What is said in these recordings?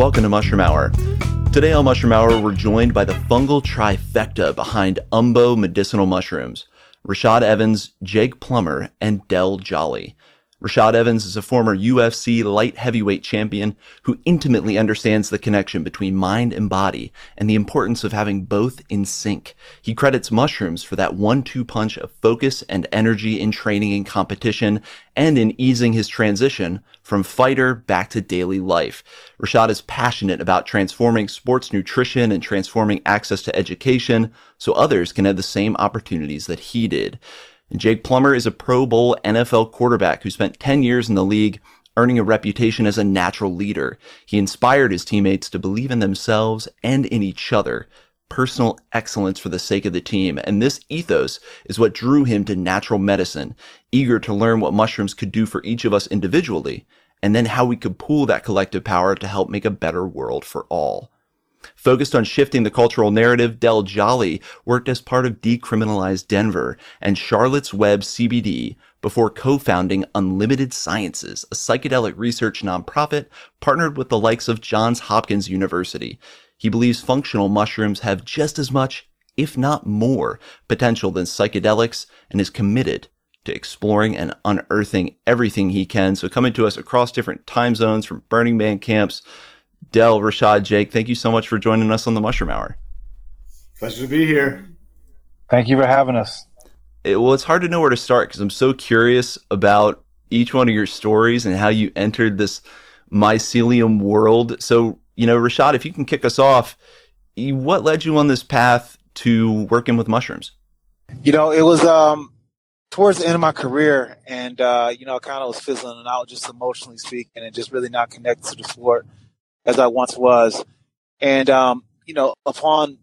welcome to Mushroom Hour. Today on Mushroom Hour, we're joined by the fungal trifecta behind Umbo Medicinal Mushrooms Rashad Evans, Jake Plummer, and Del Jolly. Rashad Evans is a former UFC light heavyweight champion who intimately understands the connection between mind and body and the importance of having both in sync. He credits mushrooms for that one-two punch of focus and energy in training and competition and in easing his transition from fighter back to daily life. Rashad is passionate about transforming sports nutrition and transforming access to education so others can have the same opportunities that he did. And Jake Plummer is a Pro Bowl NFL quarterback who spent 10 years in the league, earning a reputation as a natural leader. He inspired his teammates to believe in themselves and in each other. Personal excellence for the sake of the team. And this ethos is what drew him to natural medicine, eager to learn what mushrooms could do for each of us individually, and then how we could pool that collective power to help make a better world for all. Focused on shifting the cultural narrative, Del Jolly worked as part of Decriminalize Denver and Charlotte's Web CBD before co-founding Unlimited Sciences, a psychedelic research nonprofit partnered with the likes of Johns Hopkins University. He believes functional mushrooms have just as much, if not more, potential than psychedelics and is committed to exploring and unearthing everything he can. So coming to us across different time zones from Burning Man camps, Del, Rashad, Jake, thank you so much for joining us on the Mushroom Hour. Pleasure to be here. Thank you for having us. It, well, it's hard to know where to start because I'm so curious about each one of your stories and how you entered this mycelium world. So, you know, Rashad, if you can kick us off, what led you on this path to working with mushrooms? You know, it was um, towards the end of my career, and uh, you know, I kind of was fizzling and out, just emotionally speaking, and just really not connected to the sport as I once was. And, um, you know, upon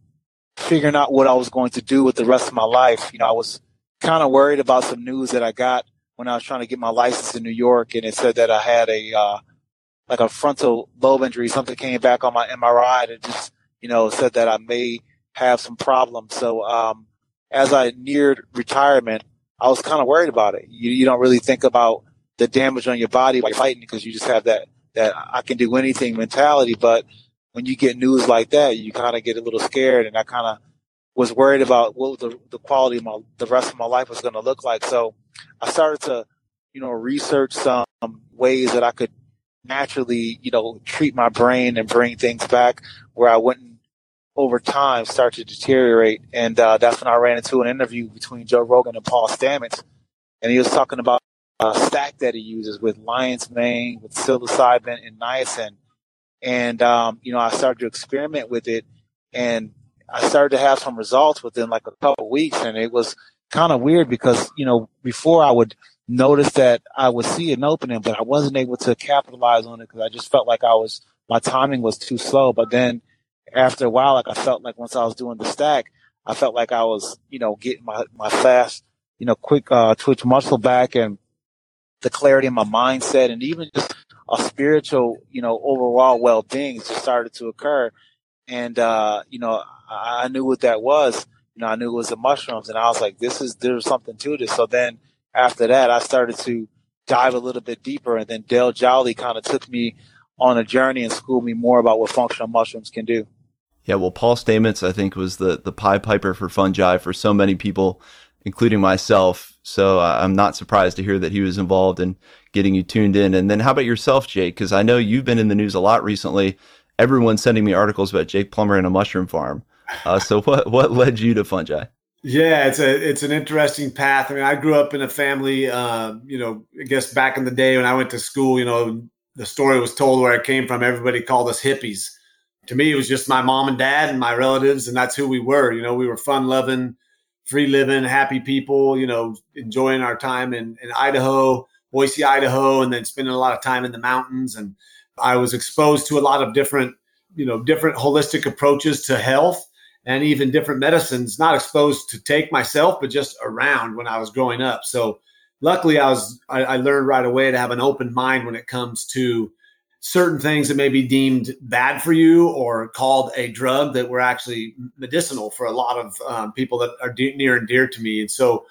figuring out what I was going to do with the rest of my life, you know, I was kind of worried about some news that I got when I was trying to get my license in New York. And it said that I had a, uh, like a frontal lobe injury. Something came back on my MRI and just, you know, said that I may have some problems. So, um, as I neared retirement, I was kind of worried about it. You, you don't really think about the damage on your body while fighting because you just have that that I can do anything mentality. But when you get news like that, you kind of get a little scared. And I kind of was worried about what the, the quality of my, the rest of my life was going to look like. So I started to, you know, research some ways that I could naturally, you know, treat my brain and bring things back where I wouldn't over time start to deteriorate. And uh, that's when I ran into an interview between Joe Rogan and Paul Stamets. And he was talking about a stack that he uses with lion's mane, with psilocybin and niacin. And, um, you know, I started to experiment with it and I started to have some results within like a couple weeks. And it was kind of weird because, you know, before I would notice that I would see an opening, but I wasn't able to capitalize on it because I just felt like I was, my timing was too slow. But then after a while, like I felt like once I was doing the stack, I felt like I was, you know, getting my, my fast, you know, quick, uh, twitch muscle back and, the clarity in my mindset and even just a spiritual, you know, overall well-being just started to occur. And, uh, you know, I, I knew what that was. You know, I knew it was the mushrooms and I was like, this is, there's something to this. So then after that, I started to dive a little bit deeper and then Del Jolly kind of took me on a journey and schooled me more about what functional mushrooms can do. Yeah, well, Paul Stamets, I think, was the the Pied Piper for fungi for so many people including myself. So uh, I'm not surprised to hear that he was involved in getting you tuned in. And then how about yourself, Jake? Because I know you've been in the news a lot recently. Everyone's sending me articles about Jake Plummer and a mushroom farm. Uh, so what what led you to fungi? Yeah, it's a it's an interesting path. I mean, I grew up in a family. Uh, you know, I guess back in the day when I went to school, you know, the story was told where I came from. Everybody called us hippies. To me, it was just my mom and dad and my relatives, and that's who we were. You know, we were fun loving free living, happy people, you know, enjoying our time in, in Idaho, Boise, Idaho, and then spending a lot of time in the mountains. And I was exposed to a lot of different, you know, different holistic approaches to health and even different medicines, not exposed to take myself, but just around when I was growing up. So luckily I was, I, I learned right away to have an open mind when it comes to certain things that may be deemed bad for you or called a drug that were actually medicinal for a lot of um, people that are de- near and dear to me. And so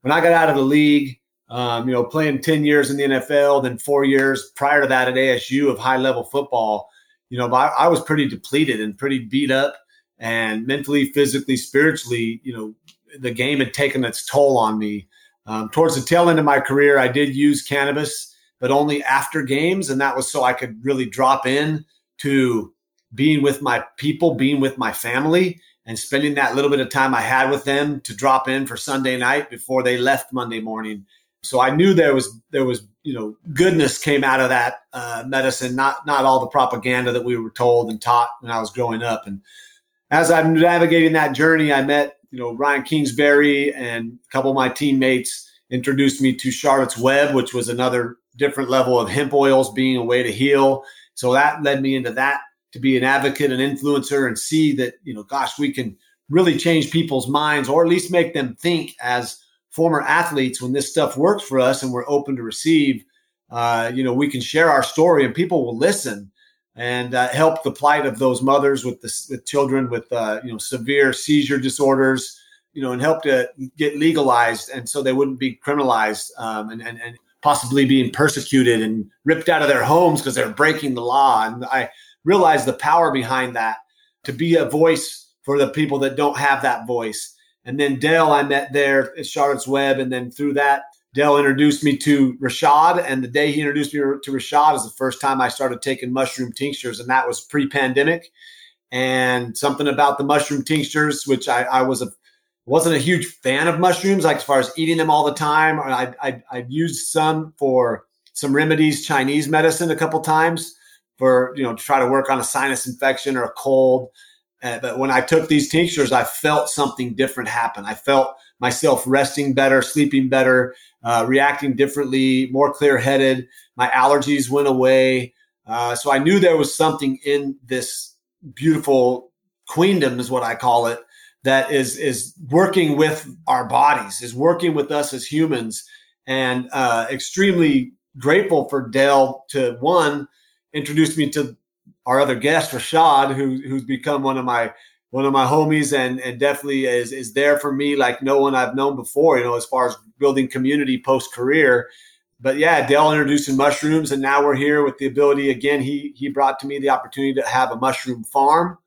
when I got out of the league, um, you know, playing 10 years in the NFL, then four years prior to that at ASU of high level football, you know, I, I was pretty depleted and pretty beat up and mentally, physically, spiritually, you know, the game had taken its toll on me. Um, towards the tail end of my career, I did use cannabis, but only after games. And that was so I could really drop in to being with my people, being with my family, and spending that little bit of time I had with them to drop in for Sunday night before they left Monday morning. So I knew there was there was you know goodness came out of that uh, medicine, not not all the propaganda that we were told and taught when I was growing up. And as I'm navigating that journey, I met you know Ryan Kingsbury and a couple of my teammates introduced me to Charlotte's Web, which was another different level of hemp oils being a way to heal. So that led me into that to be an advocate and influencer and see that, you know, gosh, we can really change people's minds or at least make them think as former athletes when this stuff works for us and we're open to receive. Uh, you know, we can share our story and people will listen and uh, help the plight of those mothers with the with children with uh, you know severe seizure disorders. You know, and help to get legalized, and so they wouldn't be criminalized um, and, and and possibly being persecuted and ripped out of their homes because they're breaking the law. And I realized the power behind that to be a voice for the people that don't have that voice. And then Del, I met there at Charlotte's Web. And then through that, Del introduced me to Rashad. And the day he introduced me to Rashad is the first time I started taking mushroom tinctures. And that was pre pandemic. And something about the mushroom tinctures, which I, I was a wasn't a huge fan of mushrooms, like as far as eating them all the time. I, I, I used some for some remedies, Chinese medicine a couple times for you know to try to work on a sinus infection or a cold. Uh, but when I took these tinctures, I felt something different happen. I felt myself resting better, sleeping better, uh, reacting differently, more clear headed. My allergies went away. Uh, so I knew there was something in this beautiful queendom, is what I call it, that is is working with our bodies, is working with us as humans, and uh, extremely grateful for Del to one introduced me to our other guest, Rashad, who who's become one of my one of my homies and and definitely is is there for me like no one I've known before, you know, as far as building community post career. But yeah, Del introducing mushrooms, and now we're here with the ability again. He he brought to me the opportunity to have a mushroom farm,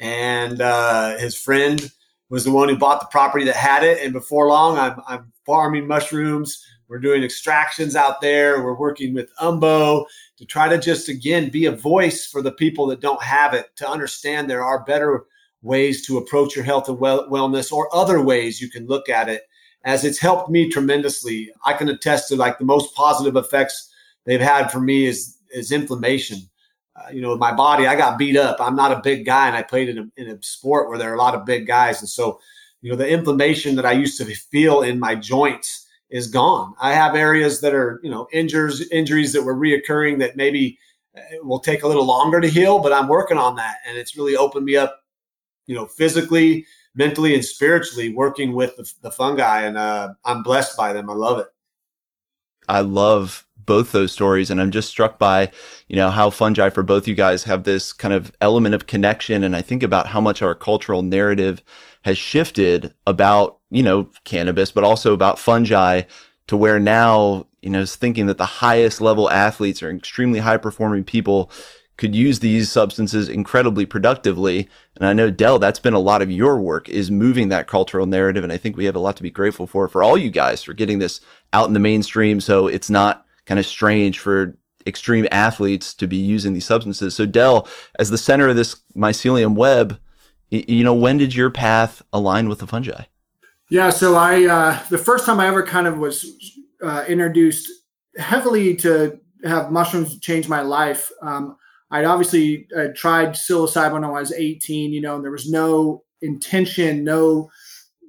and uh, his friend was the one who bought the property that had it. And before long, I'm I'm farming mushrooms. We're doing extractions out there. We're working with Umbo to try to just again be a voice for the people that don't have it to understand there are better ways to approach your health and well- wellness or other ways you can look at it as it's helped me tremendously i can attest to like the most positive effects they've had for me is is inflammation uh, you know my body i got beat up i'm not a big guy and i played in a, in a sport where there are a lot of big guys and so you know the inflammation that i used to feel in my joints is gone. I have areas that are, you know, injuries, injuries that were reoccurring that maybe uh, will take a little longer to heal, but I'm working on that. And it's really opened me up, you know, physically, mentally, and spiritually working with the, the fungi. And uh, I'm blessed by them. I love it. I love both those stories and i'm just struck by you know how fungi for both you guys have this kind of element of connection and i think about how much our cultural narrative has shifted about, you know, cannabis, but also about fungi to where now, you know, is thinking that the highest level athletes or extremely high performing people could use these substances incredibly productively. And I know Del, that's been a lot of your work is moving that cultural narrative. And I think we have a lot to be grateful for, for all you guys for getting this out in the mainstream. So it's not kind of strange for extreme athletes to be using these substances. So Del, as the center of this mycelium web, you know, when did your path align with the fungi? Yeah, so I uh, the first time I ever kind of was uh, introduced heavily to have mushrooms change my life. Um, I'd obviously uh, tried psilocybin when I was 18, you know, and there was no intention, no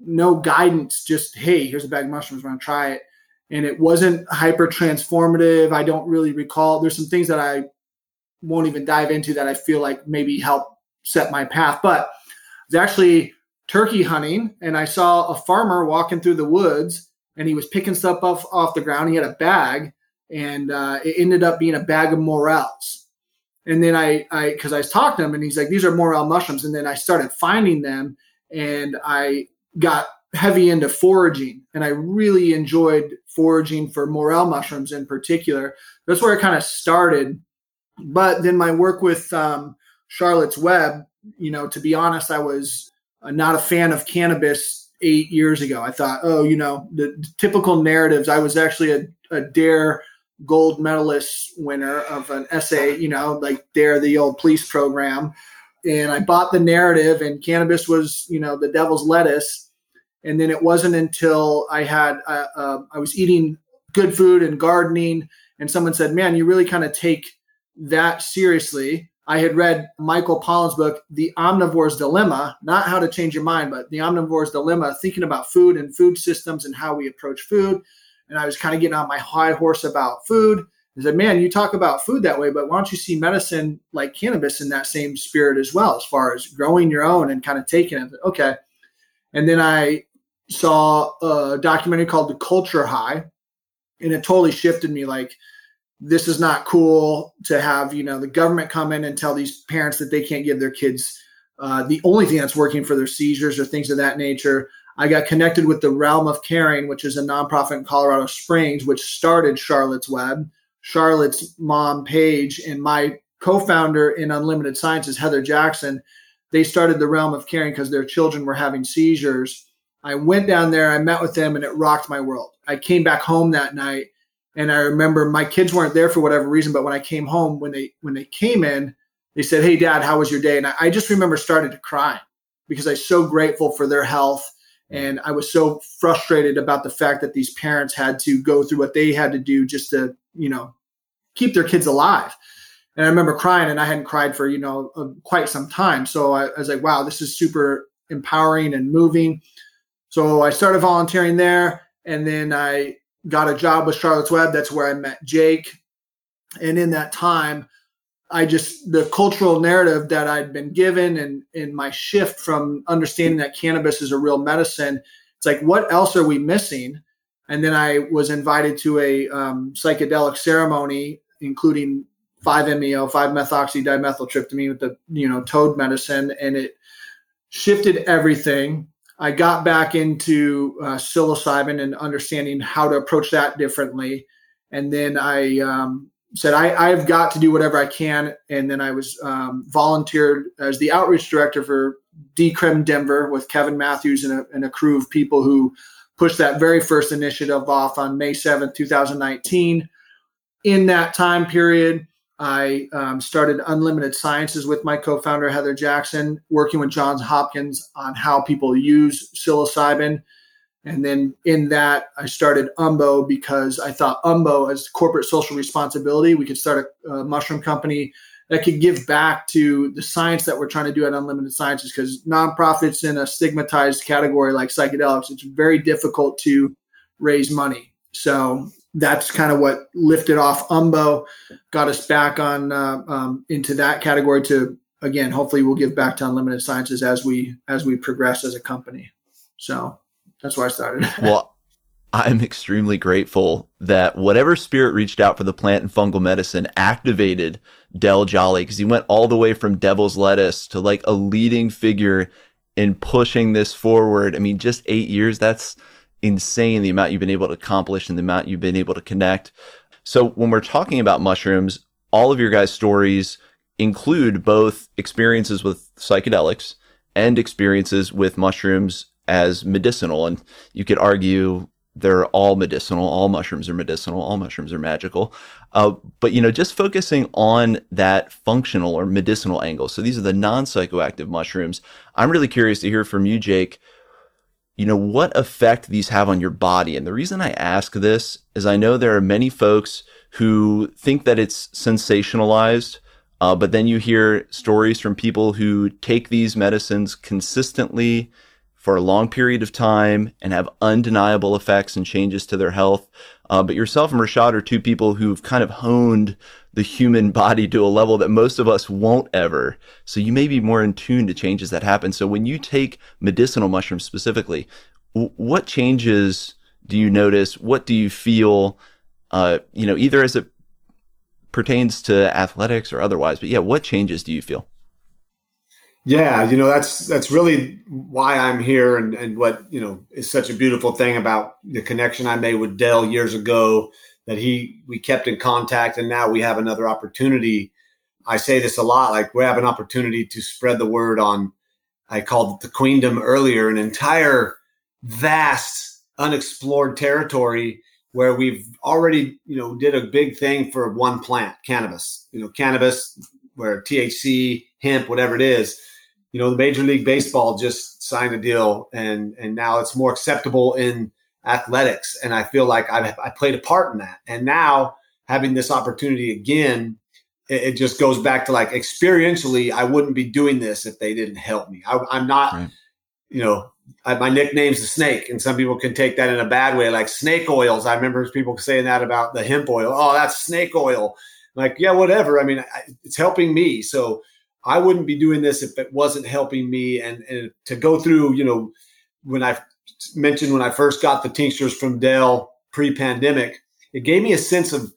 no guidance. Just hey, here's a bag of mushrooms, we're gonna try it, and it wasn't hyper transformative. I don't really recall. There's some things that I won't even dive into that I feel like maybe help set my path, but was actually turkey hunting and I saw a farmer walking through the woods and he was picking stuff off, off the ground. He had a bag and uh, it ended up being a bag of morels. And then I, I, cause I was talking to him and he's like, these are morel mushrooms. And then I started finding them and I got heavy into foraging and I really enjoyed foraging for morel mushrooms in particular. That's where it kind of started But then my work with um, Charlotte's Web, you know, to be honest, I was uh, not a fan of cannabis eight years ago. I thought, oh, you know, the, typical narratives. I was actually a, a Dare gold medalist winner of an essay, you know, like Dare the old police program. And I bought the narrative, and cannabis was, you know, the devil's lettuce. And then it wasn't until I had, uh, uh, I was eating good food and gardening, and someone said, man, you really kind of take that seriously. I had read Michael Pollan's book, The Omnivore's Dilemma, not how to change your mind, but The Omnivore's Dilemma, thinking about food and food systems and how we approach food. And I was kind of getting on my high horse about food. I said, man, you talk about food that way, but why don't you see medicine like cannabis in that same spirit as well, as far as growing your own and kind of taking it? Okay. And then I saw a documentary called The Culture High, and it totally shifted me like, this is not cool to have you know the government come in and tell these parents that they can't give their kids uh, the only thing that's working for their seizures or things of that nature. I got connected with the realm of caring which is a nonprofit in colorado springs which started charlotte's web. Charlotte's mom paige and my co-founder in unlimited sciences heather jackson they started the realm of caring because their children were having seizures i went down there i met with them and it rocked my world i came back home that night and I remember my kids weren't there for whatever reason, but when I came home, when they when they came in, they said, "Hey, Dad, how was your day?" And I, I just remember started to cry because I was so grateful for their health, and I was so frustrated about the fact that these parents had to go through what they had to do just to, you know, keep their kids alive. And I remember crying, and I hadn't cried for you know quite some time. So I, I was like, "Wow, this is super empowering and moving." So I started volunteering there, and then I got a job with Charlotte's Web. That's where I met Jake. And in that time, I just the cultural narrative that I'd been given and in my shift from understanding that cannabis is a real medicine, it's like what else are we missing? And then I was invited to a um, psychedelic ceremony, including 5-MeO, 5-methoxydimethyltryptamine with the you know toad medicine, and it shifted everything. I got back into uh, psilocybin and understanding how to approach that differently. And then I um, said, I, have got to do whatever I can. And then I was um, volunteered as the outreach director for Decrim Denver with Kevin Matthews and a, and a crew of people who pushed that very first initiative off on May 7th, 2019. In that time period, I um, started Unlimited Sciences with my co founder, Heather Jackson, working with Johns Hopkins on how people use psilocybin. And then in that, I started Umbo because I thought Umbo, as corporate social responsibility, we could start a, a mushroom company that could give back to the science that we're trying to do at Unlimited Sciences. Because nonprofits in a stigmatized category like psychedelics, it's very difficult to raise money. So that's kind of what lifted off Umbo, got us back on uh, um, into that category. To again, hopefully, we'll give back to Unlimited Sciences as we as we progress as a company. So that's where I started. well, I'm extremely grateful that whatever spirit reached out for the plant and fungal medicine activated Del Jolly because he went all the way from Devil's Lettuce to like a leading figure in pushing this forward. I mean, just eight years. That's insane the amount you've been able to accomplish and the amount you've been able to connect. So when we're talking about mushrooms, all of your guys' stories include both experiences with psychedelics and experiences with mushrooms as medicinal. And you could argue they're all medicinal. All mushrooms are medicinal. All mushrooms are magical. Uh, but you know, just focusing on that functional or medicinal angle. So these are the non-psychoactive mushrooms. I'm really curious to hear from you, Jake you know, what effect these have on your body. And the reason I ask this is I know there are many folks who think that it's sensationalized, uh, but then you hear stories from people who take these medicines consistently for a long period of time and have undeniable effects and changes to their health. Uh, but yourself and Rashad are two people who've kind of honed the human body to a level that most of us won't ever. So you may be more in tune to changes that happen. So when you take medicinal mushrooms specifically, what changes do you notice? What do you feel? Uh, you know, either as it pertains to athletics or otherwise, but yeah, what changes do you feel? Yeah, you know that's that's really why I'm here, and and what you know is such a beautiful thing about the connection I made with Del years ago that he we kept in contact and now we have another opportunity. I say this a lot, like we have an opportunity to spread the word on, I called the queendom earlier, an entire vast unexplored territory where we've already, you know, did a big thing for one plant, cannabis, you know, cannabis where THC, hemp, whatever it is, you know, the Major League Baseball just signed a deal and, and now it's more acceptable in athletics. And I feel like I've, I played a part in that. And now having this opportunity again, it, it just goes back to like experientially, I wouldn't be doing this if they didn't help me. I, am not, right. you know, I, my nickname's the snake, and some people can take that in a bad way, like snake oils. I remember people saying that about the hemp oil. Oh, that's snake oil. Like, yeah, whatever. I mean, it's helping me. So I wouldn't be doing this if it wasn't helping me. And, and to go through, you know, when I mentioned when I first got the tinctures from Del pre-pandemic, it gave me a sense of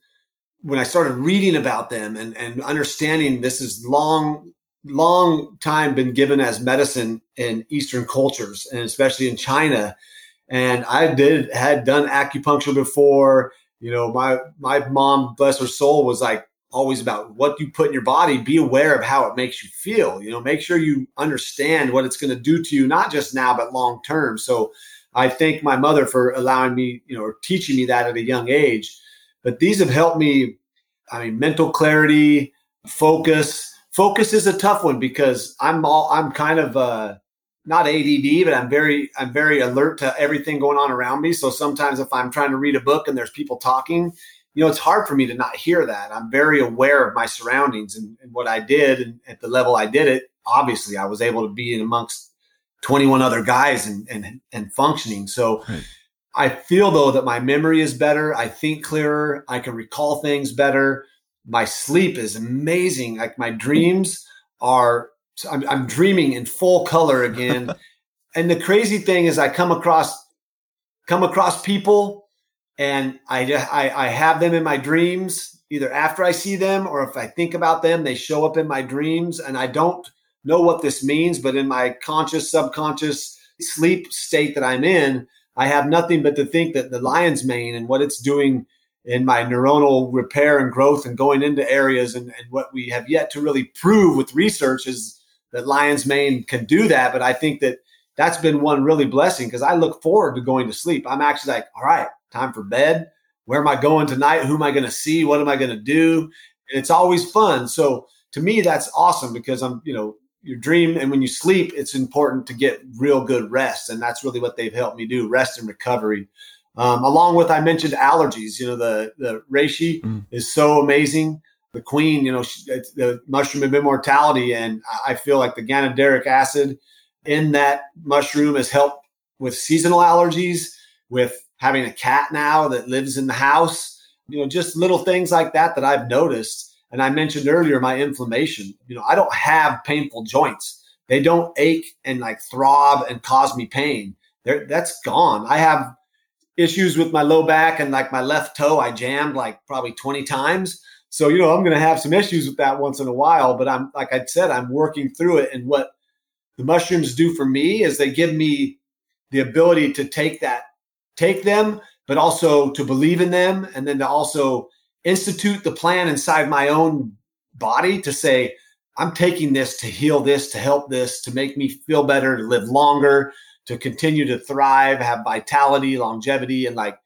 when I started reading about them and, and understanding this is long, long time been given as medicine in Eastern cultures and especially in China. And I did had done acupuncture before. You know, my my mom, bless her soul, was like always about what you put in your body. Be aware of how it makes you feel. You know, make sure you understand what it's going to do to you, not just now but long term. So I thank my mother for allowing me, you know, or teaching me that at a young age. But these have helped me. I mean, mental clarity, focus. Focus is a tough one because I'm all I'm kind of uh, not ADD, but I'm very I'm very alert to everything going on around me. So sometimes if I'm trying to read a book and there's people talking, you know, it's hard for me to not hear that. I'm very aware of my surroundings and, and what I did and at the level I did it. Obviously, I was able to be in amongst 21 other guys and and, and functioning. So right. I feel though that my memory is better. I think clearer. I can recall things better. My sleep is amazing. Like my dreams are, I'm, I'm dreaming in full color again. and the crazy thing is, I come across come across people, and I, I I have them in my dreams either after I see them or if I think about them, they show up in my dreams, and I don't know what this means, but in my conscious, subconscious sleep state that I'm in, I have nothing but to think that the lion's mane and what it's doing in my neuronal repair and growth and going into areas and, and what we have yet to really prove with research is that lion's mane can do that. But I think that that's been one really blessing because I look forward to going to sleep. I'm actually like, all right, time for bed. Where am I going tonight? Who am I going to see? What am I going to do? And it's always fun. So to me, that's awesome because I'm, you know, your dream and when you sleep it's important to get real good rest and that's really what they've helped me do rest and recovery um, along with i mentioned allergies you know the the reishi mm. is so amazing the queen you know the mushroom of immortality and i feel like the ganoderic acid in that mushroom has helped with seasonal allergies with having a cat now that lives in the house you know just little things like that that i've noticed and I mentioned earlier my inflammation. You know, I don't have painful joints. They don't ache and like throb and cause me pain. They're, that's gone. I have issues with my low back and like my left toe. I jammed like probably 20 times. So, you know, I'm going to have some issues with that once in a while, but I'm, like I said, I'm working through it. And what the mushrooms do for me is they give me the ability to take that, take them, but also to believe in them. And then to also institute the plan inside my own body to say, I'm taking this to heal this, to help this, to make me feel better, to live longer, to continue to thrive, have vitality, longevity, and like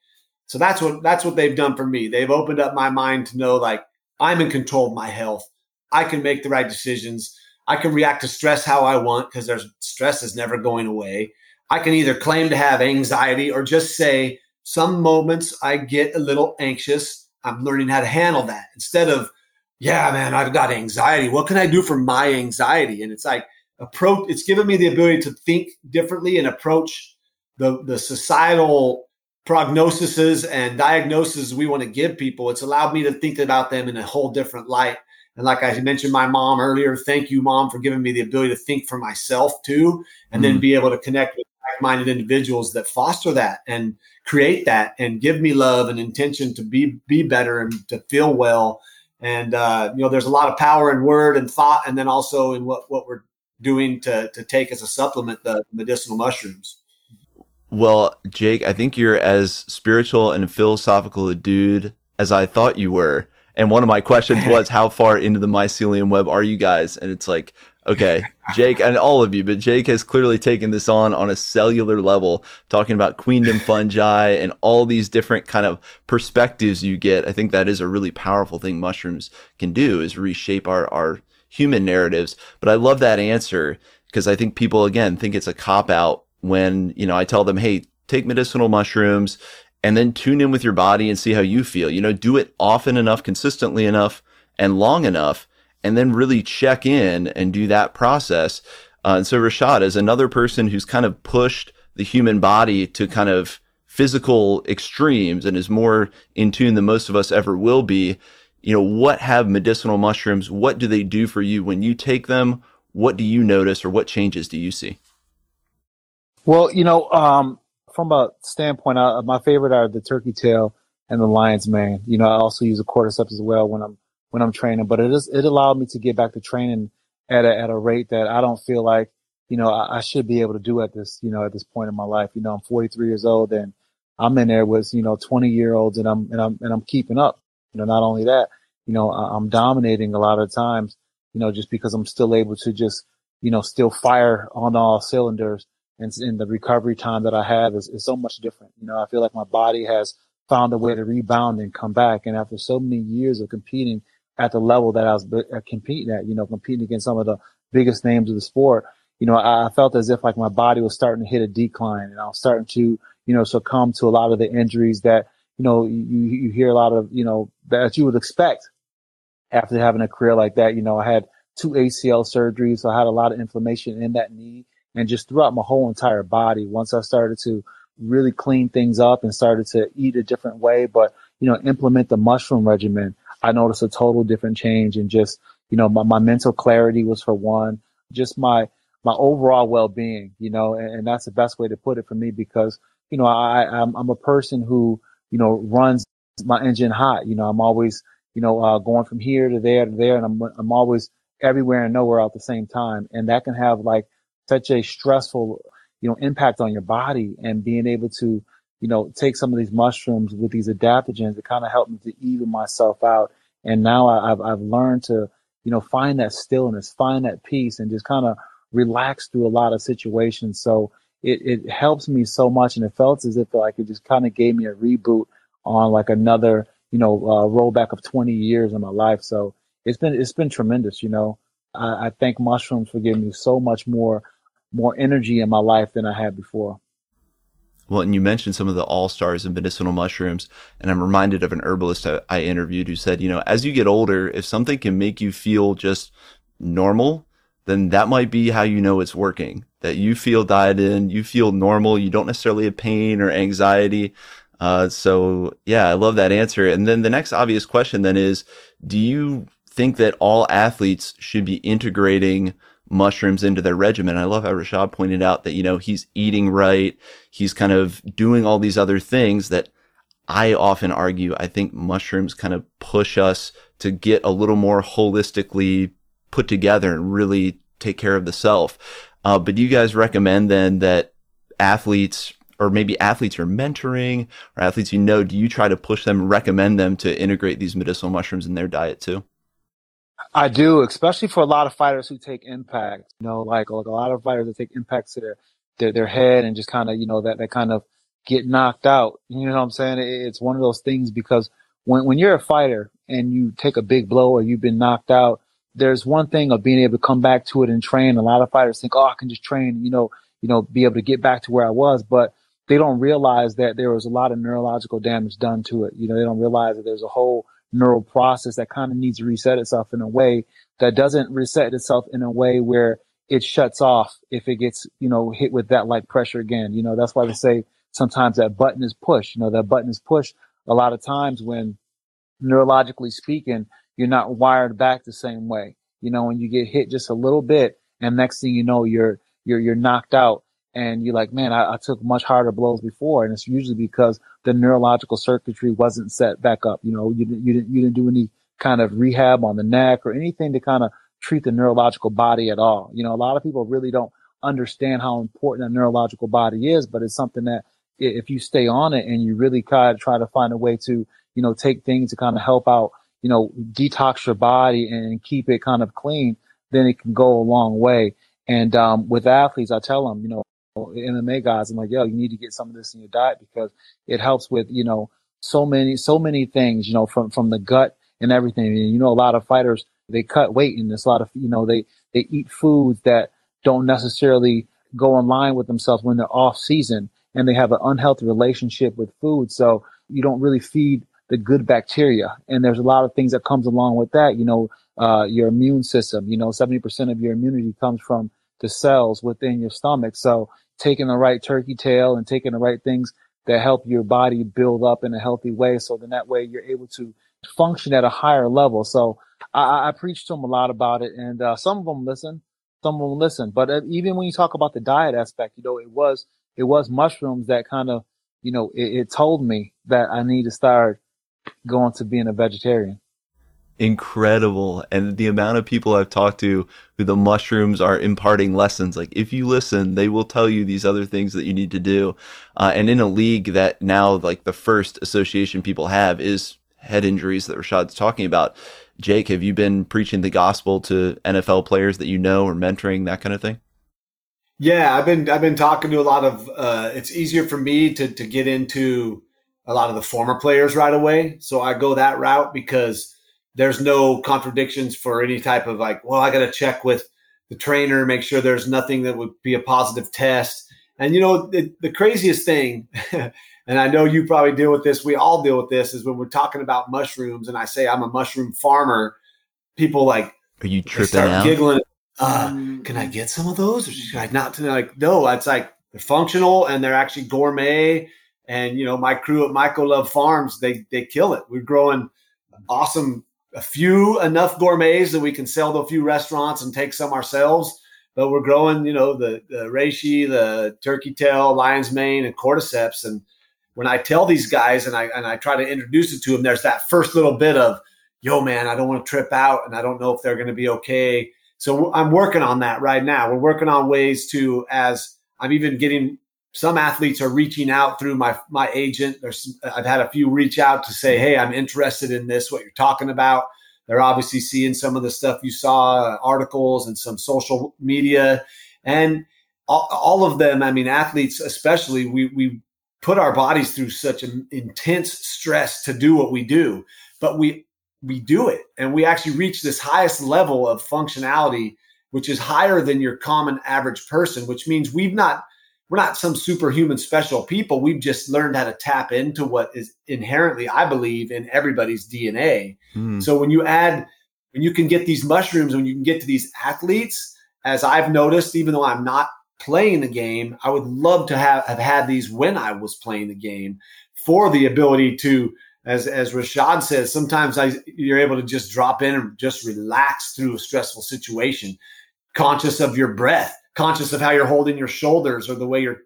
so that's what that's what they've done for me. They've opened up my mind to know like I'm in control of my health. I can make the right decisions. I can react to stress how I want because there's stress is never going away. I can either claim to have anxiety or just say some moments I get a little anxious I'm learning how to handle that instead of, yeah, man, I've got anxiety. What can I do for my anxiety? And it's like approach. It's given me the ability to think differently and approach the the societal prognoses and diagnoses we want to give people. It's allowed me to think about them in a whole different light. And like I mentioned, my mom earlier, thank you, mom, for giving me the ability to think for myself too, and mm. then be able to connect with like-minded individuals that foster that and create that and give me love and intention to be be better and to feel well. And uh, you know, there's a lot of power in word and thought, and then also in what what we're doing to to take as a supplement the medicinal mushrooms. Well, Jake, I think you're as spiritual and philosophical a dude as I thought you were. And one of my questions was, how far into the mycelium web are you guys? And it's like, okay, Jake and all of you, but Jake has clearly taken this on on a cellular level, talking about queendom fungi and all these different kind of perspectives you get. I think that is a really powerful thing mushrooms can do is reshape our, our human narratives. But I love that answer because I think people again think it's a cop out when, you know, I tell them, Hey, take medicinal mushrooms and then tune in with your body and see how you feel. You know, do it often enough, consistently enough, and long enough, and then really check in and do that process. Uh, and so Rashad is another person who's kind of pushed the human body to kind of physical extremes and is more in tune than most of us ever will be. You know, what have medicinal mushrooms? What do they do for you when you take them? What do you notice or what changes do you see? Well, you know, um, from a standpoint, uh, my favorite are the turkey tail and the lion's mane. You know, I also use a cordyceps as well when I'm when I'm training, but it is it allowed me to get back to training at a at a rate that I don't feel like you know I, I should be able to do at this you know at this point in my life. You know, I'm 43 years old and I'm in there with you know 20 year olds and I'm and I'm and I'm keeping up. You know, not only that, you know, I'm dominating a lot of times. You know, just because I'm still able to just you know still fire on all cylinders and, and the recovery time that I have is, is so much different. You know, I feel like my body has found a way to rebound and come back. And after so many years of competing at the level that I was uh, competing at, you know, competing against some of the biggest names of the sport, you know, I, felt as if like my body was starting to hit a decline and I was starting to, you know, succumb to a lot of the injuries that, you know, you, you hear a lot of, you know, that you would expect after having a career like that. You know, I had two ACL surgeries. So I had a lot of inflammation in that knee and just throughout my whole entire body. Once I started to really clean things up and started to eat a different way, but you know, implement the mushroom regimen, I noticed a total different change in just, you know, my, my mental clarity was for one, just my, my overall well-being, you know, and, and that's the best way to put it for me because, you know, I, I'm, I'm a person who, you know, runs my engine hot. You know, I'm always, you know, uh, going from here to there to there and I'm, I'm always everywhere and nowhere at the same time. And that can have like such a stressful, you know, impact on your body and being able to, you know, take some of these mushrooms with these adaptogens It kind of helped me to even myself out. And now I've, I've learned to, you know, find that stillness, find that peace and just kind of relax through a lot of situations. So it, it helps me so much. And it felt as if like it just kind of gave me a reboot on like another, you know, uh, rollback of 20 years in my life. So it's been, it's been tremendous, you know. I, I thank mushrooms for giving me so much more more energy in my life than I had before. Well, and you mentioned some of the all stars and medicinal mushrooms, and I'm reminded of an herbalist I, I interviewed who said, you know, as you get older, if something can make you feel just normal, then that might be how you know it's working. That you feel dialed in, you feel normal, you don't necessarily have pain or anxiety. Uh, so yeah, I love that answer. And then the next obvious question then is, do you think that all athletes should be integrating mushrooms into their regimen. I love how Rashad pointed out that, you know, he's eating right. He's kind of doing all these other things that I often argue. I think mushrooms kind of push us to get a little more holistically put together and really take care of the self. Uh, but do you guys recommend then that athletes or maybe athletes you're mentoring or athletes you know, do you try to push them, recommend them to integrate these medicinal mushrooms in their diet too? I do, especially for a lot of fighters who take impact. You know, like, like a lot of fighters that take impact to their their, their head and just kind of, you know, that that kind of get knocked out. You know what I'm saying? It's one of those things because when when you're a fighter and you take a big blow or you've been knocked out, there's one thing of being able to come back to it and train. A lot of fighters think, oh, I can just train, you know, you know, be able to get back to where I was, but they don't realize that there was a lot of neurological damage done to it. You know, they don't realize that there's a whole neural process that kind of needs to reset itself in a way that doesn't reset itself in a way where it shuts off if it gets, you know, hit with that light pressure again. You know, that's why they say sometimes that button is pushed. You know, that button is pushed a lot of times when neurologically speaking, you're not wired back the same way. You know, when you get hit just a little bit and next thing you know, you're, you're, you're knocked out and you're like, man, I, I, took much harder blows before. And it's usually because the neurological circuitry wasn't set back up. You know, you didn't, you didn't, you didn't do any kind of rehab on the neck or anything to kind of treat the neurological body at all. You know, a lot of people really don't understand how important a neurological body is, but it's something that if you stay on it and you really try to try to find a way to, you know, take things to kind of help out, you know, detox your body and keep it kind of clean, then it can go a long way. And um, with athletes, I tell them, you know, MMA guys, I'm like, yo, you need to get some of this in your diet because it helps with, you know, so many, so many things, you know, from, from the gut and everything. And, you know, a lot of fighters, they cut weight and there's a lot of, you know, they, they eat foods that don't necessarily go in line with themselves when they're off season and they have an unhealthy relationship with food. So you don't really feed the good bacteria. And there's a lot of things that comes along with that. You know, uh, your immune system, you know, 70% of your immunity comes from the cells within your stomach. So taking the right turkey tail and taking the right things that help your body build up in a healthy way. So then that way you're able to function at a higher level. So I, I preach to them a lot about it and, uh, some of them listen, some of them listen, but uh, even when you talk about the diet aspect, you know, it was, it was mushrooms that kind of, you know, it, it told me that I need to start going to being a vegetarian. Incredible. And the amount of people I've talked to who the mushrooms are imparting lessons. Like if you listen, they will tell you these other things that you need to do. Uh, and in a league that now like the first association people have is head injuries that Rashad's talking about. Jake, have you been preaching the gospel to NFL players that you know or mentoring that kind of thing? Yeah, I've been I've been talking to a lot of. Uh, it's easier for me to to get into a lot of the former players right away, so I go that route because there's no contradictions for any type of like. Well, I got to check with the trainer, make sure there's nothing that would be a positive test. And you know, the, the craziest thing, and I know you probably deal with this. We all deal with this. Is when we're talking about mushrooms, and I say I'm a mushroom farmer. People like are you tripping start out? giggling uh, can I get some of those? Or should I not? Like, no, it's like they're functional and they're actually gourmet. And you know, my crew at MycoLove Farms, they they kill it. We're growing awesome, a few enough gourmets that we can sell to a few restaurants and take some ourselves. But we're growing, you know, the the reishi, the turkey tail, lion's mane, and cordyceps. And when I tell these guys and I and I try to introduce it to them, there's that first little bit of, yo, man, I don't want to trip out, and I don't know if they're going to be okay so I'm working on that right now. We're working on ways to, as I'm even getting some athletes are reaching out through my my agent. There's I've had a few reach out to say, hey, I'm interested in this. What you're talking about. They're obviously seeing some of the stuff you saw, articles and some social media, and all, all of them. I mean, athletes especially. We we put our bodies through such an intense stress to do what we do, but we we do it and we actually reach this highest level of functionality which is higher than your common average person which means we've not we're not some superhuman special people. We've just learned how to tap into what is inherently i believe in everybody's dna mm. so when you add when you can get these mushrooms when you can get to these athletes as i've noticed even though i'm not playing the game i would love to have, have had these when i was playing the game for the ability to as as Rashad says, sometimes I you're able to just drop in and just relax through a stressful situation, conscious of your breath, conscious of how you're holding your shoulders or the way you're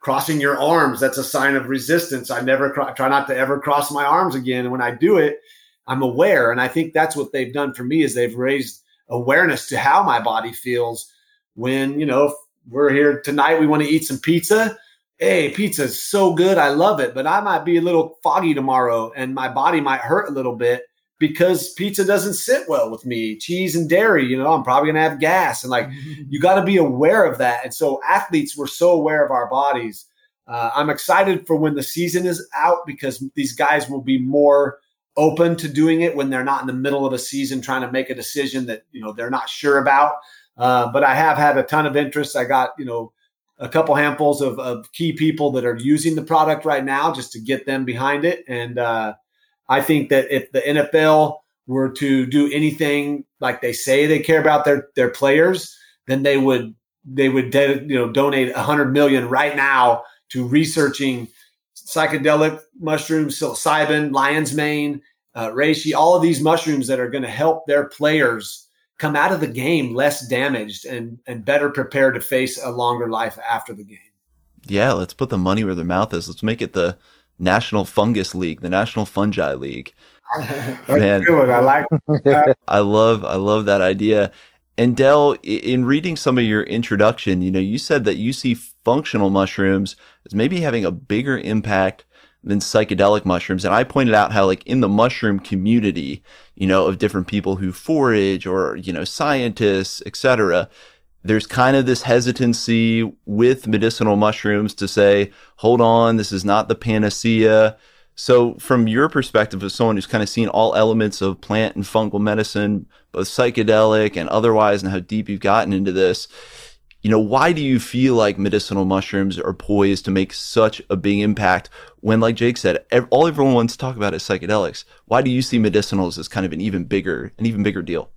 crossing your arms. That's a sign of resistance. I never try not to ever cross my arms again. And when I do it, I'm aware. And I think that's what they've done for me is they've raised awareness to how my body feels when you know we're here tonight. We want to eat some pizza hey, pizza is so good. I love it. But I might be a little foggy tomorrow and my body might hurt a little bit because pizza doesn't sit well with me. Cheese and dairy, you know, I'm probably going to have gas. And like, you got to be aware of that. And so athletes were so aware of our bodies. Uh, I'm excited for when the season is out because these guys will be more open to doing it when they're not in the middle of a season trying to make a decision that, you know, they're not sure about. Uh, but I have had a ton of interest. I got, you know, a couple handfuls of, of key people that are using the product right now just to get them behind it. And uh, I think that if the NFL were to do anything like they say they care about their their players, then they would they would de- you know donate a hundred million right now to researching psychedelic mushrooms, psilocybin, lion's mane, uh, reishi, all of these mushrooms that are going to help their players come out of the game less damaged and and better prepared to face a longer life after the game. Yeah, let's put the money where their mouth is. Let's make it the National Fungus League, the National Fungi League. Man, I like. That. I love, I love that idea. And Del, in reading some of your introduction, you know, you said that you see functional mushrooms as maybe having a bigger impact than psychedelic mushrooms. And I pointed out how, like, in the mushroom community, you know, of different people who forage or, you know, scientists, etc., there's kind of this hesitancy with medicinal mushrooms to say, hold on, this is not the panacea. So, from your perspective, as someone who's kind of seen all elements of plant and fungal medicine, both psychedelic and otherwise, and how deep you've gotten into this, you know, why do you feel like medicinal mushrooms are poised to make such a big impact when, like Jake said, all everyone wants to talk about is psychedelics? Why do you see medicinals as kind of an even bigger, an even bigger deal?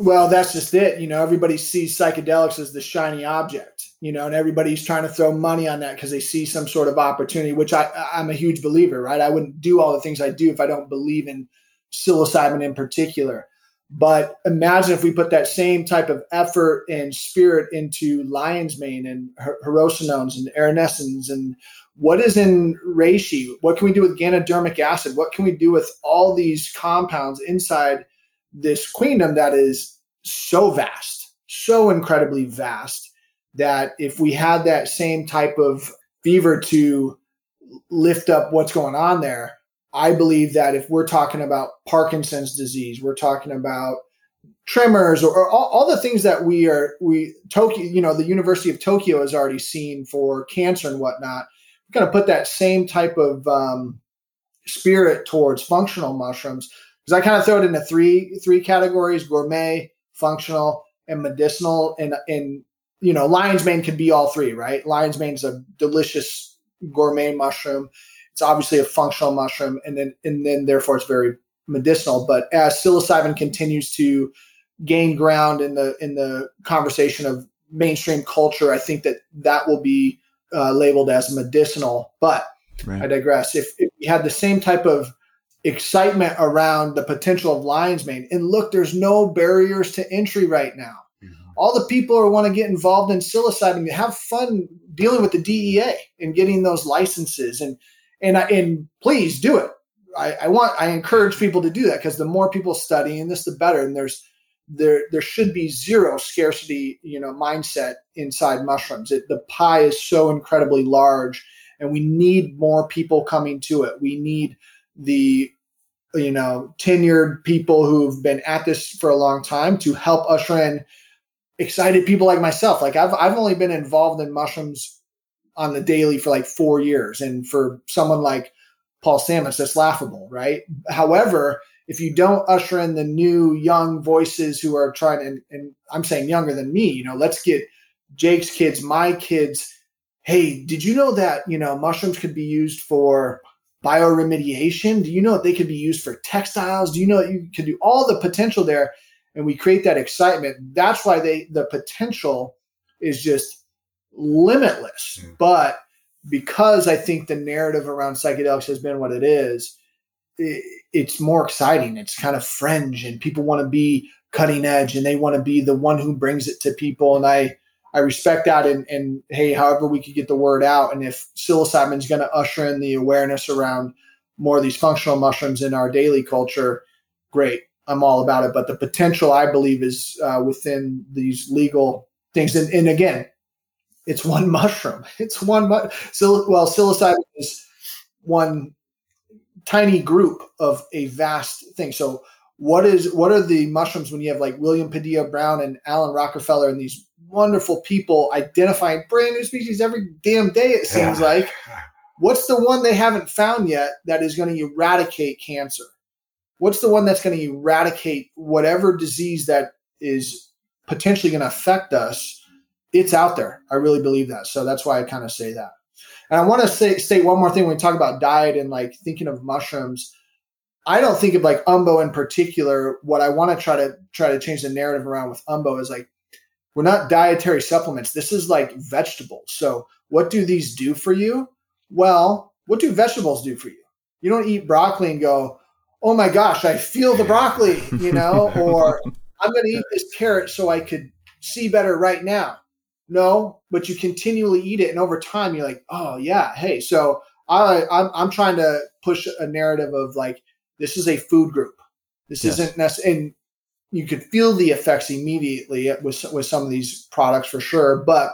Well, that's just it. You know, everybody sees psychedelics as the shiny object, you know, and everybody's trying to throw money on that because they see some sort of opportunity, which I, I'm a huge believer, right? I wouldn't do all the things I do if I don't believe in psilocybin in particular. But imagine if we put that same type of effort and spirit into lion's mane and hericenones and erinacins and what is in reishi? What can we do with ganoderic acid? What can we do with all these compounds inside this queendom that is so vast, so incredibly vast that if we had that same type of fever to lift up what's going on there, I believe that if we're talking about Parkinson's disease, we're talking about tremors or, or all, all, the things that we are we Tokyo, you know, the University of Tokyo has already seen for cancer and whatnot. Going to put that same type of um, spirit towards functional mushrooms because I kind of throw it into three three categories: gourmet, functional, and medicinal. And and you know, lion's mane can be all three, right? Lion's mane is a delicious gourmet mushroom. It's obviously a functional mushroom, and then and then therefore it's very medicinal. But as psilocybin continues to gain ground in the in the conversation of mainstream culture, I think that that will be uh, labeled as medicinal. But right. I digress. If, if you had the same type of excitement around the potential of lion's mane. And look, there's no barriers to entry right now. Mm-hmm. All the people who want to get involved in psilocybin have fun dealing with the DEA and getting those licenses and and and please do it. I, I want I encourage people to do that because the more people studying this, the better. And there's there there should be zero scarcity, you know, mindset inside mushrooms. It, the pie is so incredibly large, and we need more people coming to it. We need the you know tenured people who've been at this for a long time to help usher in excited people like myself. Like i've, I've only been involved in mushrooms on the daily for like four years. And for someone like paul stamets that's laughable right? However if you don't usher in the new young voices who are trying and, and i'm saying younger than me you know let's get jake's kids my kids. Hey did you know that you know mushrooms could be used for bioremediation? Do you know that they could be used for textiles? Do you know that you can do all the potential there? And we create that excitement. That's why they the potential is just limitless. Mm. But because I think the narrative around psychedelics has been what it is, it, it's more exciting. It's kind of fringe, and people want to be cutting edge, and they want to be the one who brings it to people. And I I respect that. And, and hey, however we could get the word out, and if psilocybin is going to usher in the awareness around more of these functional mushrooms in our daily culture, great. I'm all about it. But the potential, I believe, is uh, within these legal things. And, and, again, it's one mushroom. It's one. Mu- well, psilocybin is one tiny group of a vast thing. So what is what are the mushrooms when you have like William Padilla Brown and Alan Rockefeller and these wonderful people identifying brand new species every damn day, it seems yeah. like. What's the one they haven't found yet that is going to eradicate cancer? What's the one that's going to eradicate whatever disease that is potentially going to affect us? It's out there. I really believe that. So that's why I kind of say that. And I want to say state one more thing when we talk about diet and like thinking of mushrooms. I don't think of like umbo in particular. What I want to try to try to change the narrative around with umbo is like we're not dietary supplements. This is like vegetables. So, what do these do for you? Well, what do vegetables do for you? You don't eat broccoli and go, oh my gosh, I feel the broccoli, you know, or I'm going to eat this carrot so I could see better right now. No, but you continually eat it, and over time, you're like, oh yeah, hey. So I, I'm, I'm trying to push a narrative of like this is a food group. This yes. isn't necessarily, you could feel the effects immediately with with some of these products for sure. But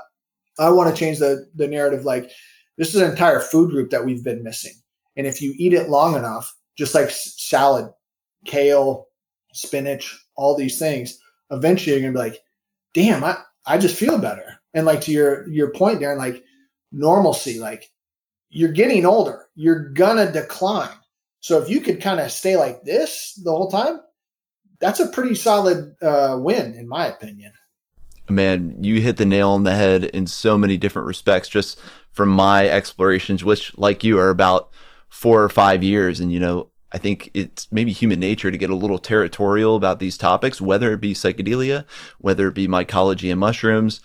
I want to change the the narrative. Like this is an entire food group that we've been missing. And if you eat it long enough, just like salad, kale, spinach, all these things, eventually you're gonna be like, damn, I, I just feel better. And like to your your point there, like normalcy, like you're getting older, you're gonna decline. So if you could kind of stay like this the whole time, that's a pretty solid uh, win, in my opinion. Man, you hit the nail on the head in so many different respects. Just from my explorations, which, like you, are about four or five years, and you know, I think it's maybe human nature to get a little territorial about these topics, whether it be psychedelia, whether it be mycology and mushrooms.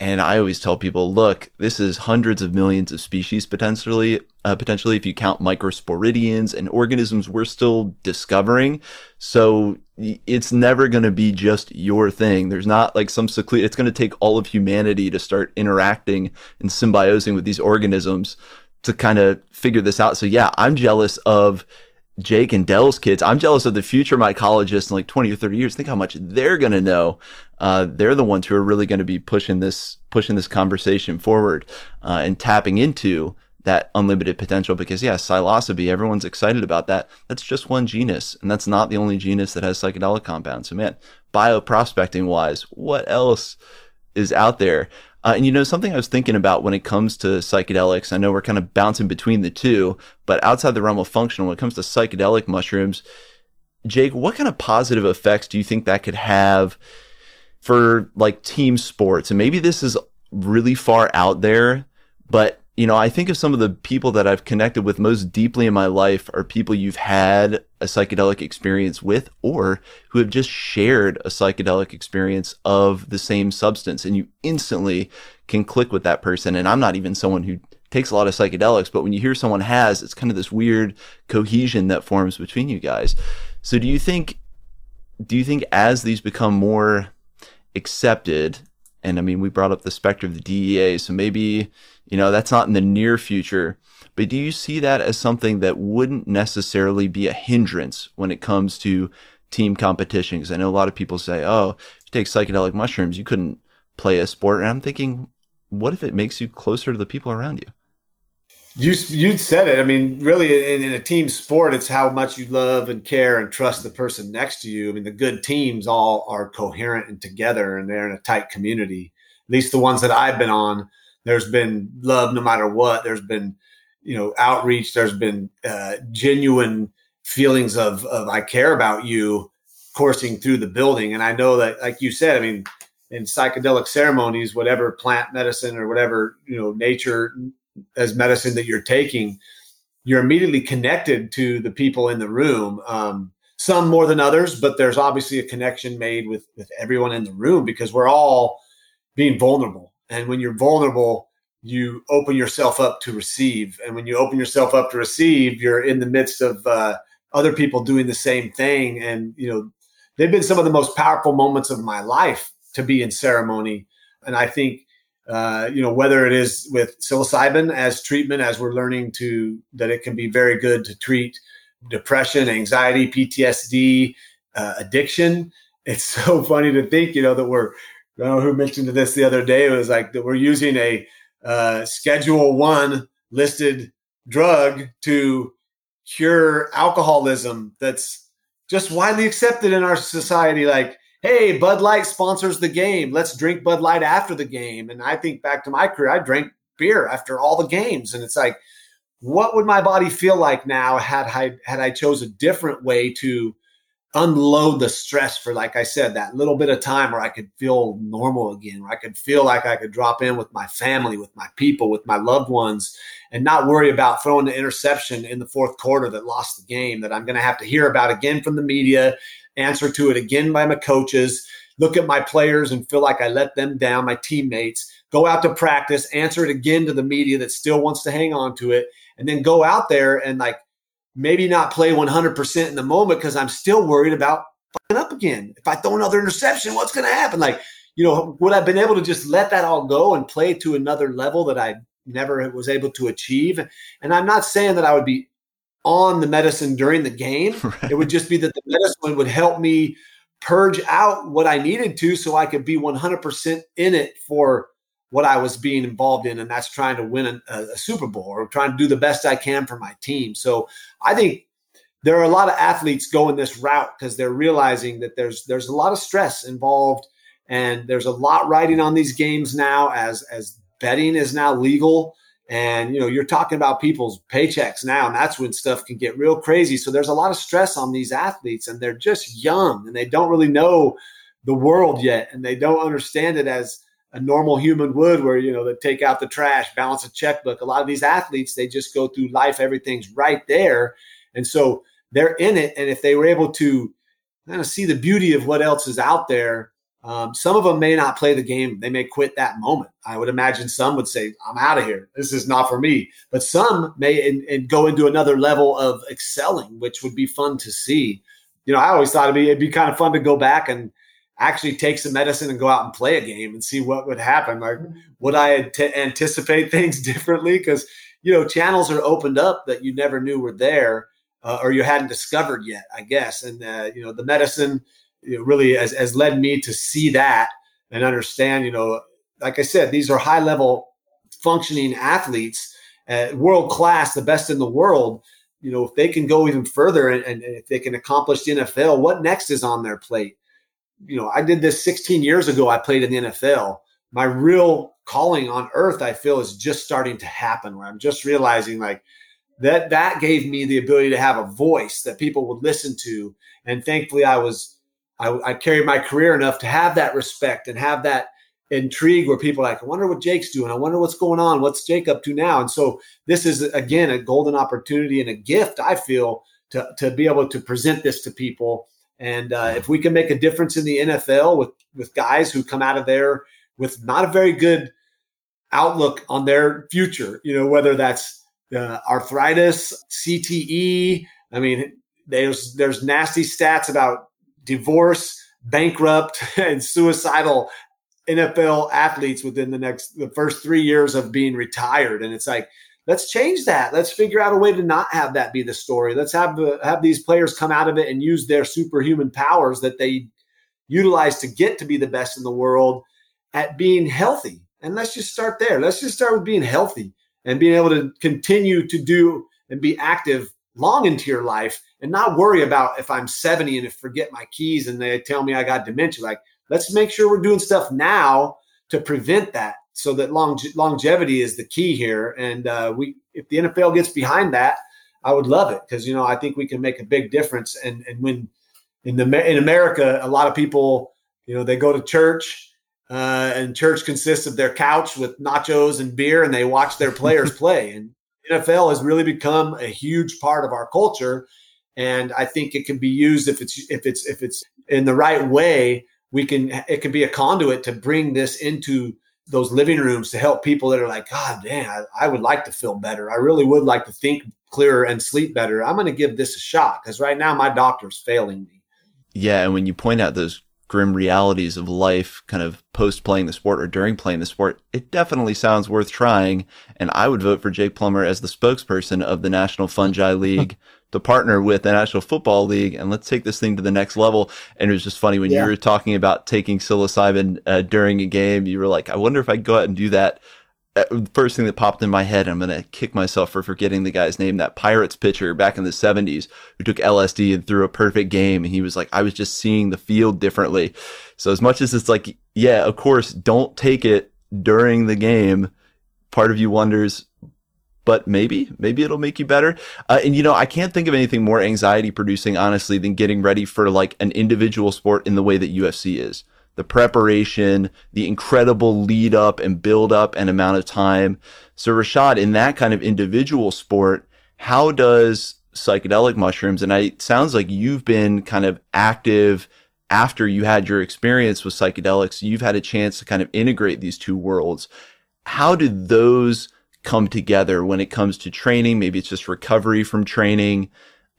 And I always tell people, look, this is hundreds of millions of species potentially, uh, potentially if you count microsporidians and organisms we're still discovering. So it's never going to be just your thing. There's not like some secluded, it's going to take all of humanity to start interacting and symbiosing with these organisms to kind of figure this out. So yeah, I'm jealous of Jake and Del's kids. I'm jealous of the future mycologists in like 20 or 30 years. Think how much they're going to know. Uh, they're the ones who are really going to be pushing this, pushing this conversation forward, uh, and tapping into that unlimited potential because yeah, psilocybe, everyone's excited about that. That's just one genus and that's not the only genus that has psychedelic compounds. So man, bioprospecting wise, what else is out there? Uh, and you know, something I was thinking about when it comes to psychedelics, I know we're kind of bouncing between the two, but outside the realm of functional, when it comes to psychedelic mushrooms, Jake, what kind of positive effects do you think that could have for like team sports? And maybe this is really far out there, but you know, I think of some of the people that I've connected with most deeply in my life are people you've had a psychedelic experience with or who have just shared a psychedelic experience of the same substance and you instantly can click with that person. And I'm not even someone who takes a lot of psychedelics, but when you hear someone has, it's kind of this weird cohesion that forms between you guys. So do you think, do you think as these become more accepted, and I mean, we brought up the specter of the DEA, so maybe you know, that's not in the near future. But do you see that as something that wouldn't necessarily be a hindrance when it comes to team competition? Because I know a lot of people say, oh, if you take psychedelic mushrooms, you couldn't play a sport. And I'm thinking, what if it makes you closer to the people around you? You you said it. I mean, really, in, in, a team sport, it's how much you love and care and trust the person next to you. I mean, the good teams all are coherent and together, and they're in a tight community. At least the ones that I've been on, there's been love no matter what. There's been, you know, outreach. There's been uh, genuine feelings of, of I care about you coursing through the building. And I know that, like you said, I mean, in psychedelic ceremonies, whatever plant medicine or whatever, you know, nature as medicine that you're taking, you're immediately connected to the people in the room. Um, some more than others, but there's obviously a connection made with with everyone in the room because we're all being vulnerable and when you're vulnerable, you open yourself up to receive. And when you open yourself up to receive, you're in the midst of uh, other people doing the same thing. And, you know, they've been some of the most powerful moments of my life to be in ceremony. And I think, uh, you know, whether it is with psilocybin as treatment, as we're learning to, that it can be very good to treat depression, anxiety, PTSD, uh, addiction. It's so funny to think, you know, that we're I don't know who mentioned this the other day. It was like that we're using a uh, Schedule One listed drug to cure alcoholism. That's just widely accepted in our society. Like, hey, Bud Light sponsors the game. Let's drink Bud Light after the game. And I think back to my career, I drank beer after all the games, and it's like, what would my body feel like now had I had I chose a different way to unload the stress for, like I said, that little bit of time where I could feel normal again, where I could feel like I could drop in with my family, with my people, with my loved ones, and not worry about throwing the interception in the fourth quarter that lost the game that I'm going to have to hear about again from the media, answer to it again by my coaches, look at my players and feel like I let them down, my teammates, go out to practice, answer it again to the media that still wants to hang on to it, and then go out there and like maybe not play 100% in the moment because I'm still worried about fucking up again. If I throw another interception, what's going to happen? Like, you know, would I've been able to just let that all go and play to another level that I never was able to achieve? And I'm not saying that I would be on the medicine during the game. Right. It would just be that the medicine would help me purge out what I needed to so I could be 100% in it for what I was being involved in, and that's trying to win a, a, Super Bowl or trying to do the best I can for my team. So I think there are a lot of athletes going this route because they're realizing that there's there's a lot of stress involved, and there's a lot riding on these games now as as betting is now legal. And you know, you're talking about people's paychecks now, and that's when stuff can get real crazy. So there's a lot of stress on these athletes, and they're just young and they don't really know the world yet, and they don't understand it as a normal human would, where you know they take out the trash, balance a checkbook. A lot of these athletes, they just go through life, everything's right there, and so they're in it. And if they were able to kind of see the beauty of what else is out there, um, some of them may not play the game. They may quit that moment. I would imagine some would say, "I'm out of here. This is not for me." But some may and, and go into another level of excelling, which would be fun to see. You know, I always thought it'd be it'd be kind of fun to go back and actually take some medicine and go out and play a game and see what would happen. Like, would I anticipate things differently? Because you know, channels are opened up that you never knew were there, uh, or you hadn't discovered yet, I guess. And uh, you know, the medicine you know, really has, has led me to see that and understand. You know, like I said, these are high level functioning athletes, uh, world class, the best in the world. You know, if they can go even further and, and if they can accomplish the NFL, what next is on their plate? you know, I did this 16 years ago. I played in the NFL. My real calling on earth, I feel, is just starting to happen where I'm just realizing like that that gave me the ability to have a voice that people would listen to. And thankfully I was I, I carried my career enough to have that respect and have that intrigue where people are like, I wonder what Jake's doing. I wonder what's going on. What's Jake up to now? And so this is again a golden opportunity and a gift, I feel, to, to be able to present this to people and uh, if we can make a difference in the NFL with with guys who come out of there with not a very good outlook on their future, you know, whether that's uh, arthritis, CTE. I mean, there's there's nasty stats about divorce, bankrupt, and suicidal NFL athletes within the next the first three years of being retired, and it's like let's change that. Let's figure out a way to not have that be the story. Let's have have these players come out of it and use their superhuman powers that they utilize to get to be the best in the world at being healthy. And let's just start there. Let's just start with being healthy and being able to continue to do and be active long into your life and not worry about if I'm 70 and if forget my keys and they tell me I got dementia. Like, let's make sure we're doing stuff now to prevent that so that longe- longevity is the key here. And uh, we, if the NFL gets behind that, I would love it because you know I think we can make a big difference. And and when in the in America, a lot of people, you know, they go to church, uh, and church consists of their couch with nachos and beer, and they watch their players play. And NFL has really become a huge part of our culture, and I think it can be used if it's if it's if it's in the right way. We can it can be a conduit to bring this into those living rooms to help people that are like, God damn, I, would like to feel better. I really would like to think clearer and sleep better. I'm going to give this a shot because right now my doctor's failing me. Yeah. And when you point out those grim realities of life kind of post playing the sport or during playing the sport, it definitely sounds worth trying. And I would vote for Jake Plummer as the spokesperson of the National Fungi League to partner with the National Football League and let's take this thing to the next level. And it was just funny when yeah. you were talking about taking psilocybin uh, during a game, you were like, I wonder if I go out and do that. Uh, first thing that popped in my head, I'm going to kick myself for forgetting the guy's name, that Pirates pitcher back in the 70s who took LSD and threw a perfect game. And he was like, I was just seeing the field differently. So as much as it's like, yeah, of course, don't take it during the game. Part of you wonders, but maybe, maybe it'll make you better. Uh, and you know, I can't think of anything more anxiety producing, honestly, than getting ready for like an individual sport in the way that UFC is. The preparation, the incredible lead up and build up and amount of time. So Rashad, in that kind of individual sport, how does psychedelic mushrooms, and I, it sounds like you've been kind of active after you had your experience with psychedelics, you've had a chance to kind of integrate these two worlds. How do those come together when it comes to training. Maybe it's just recovery from training.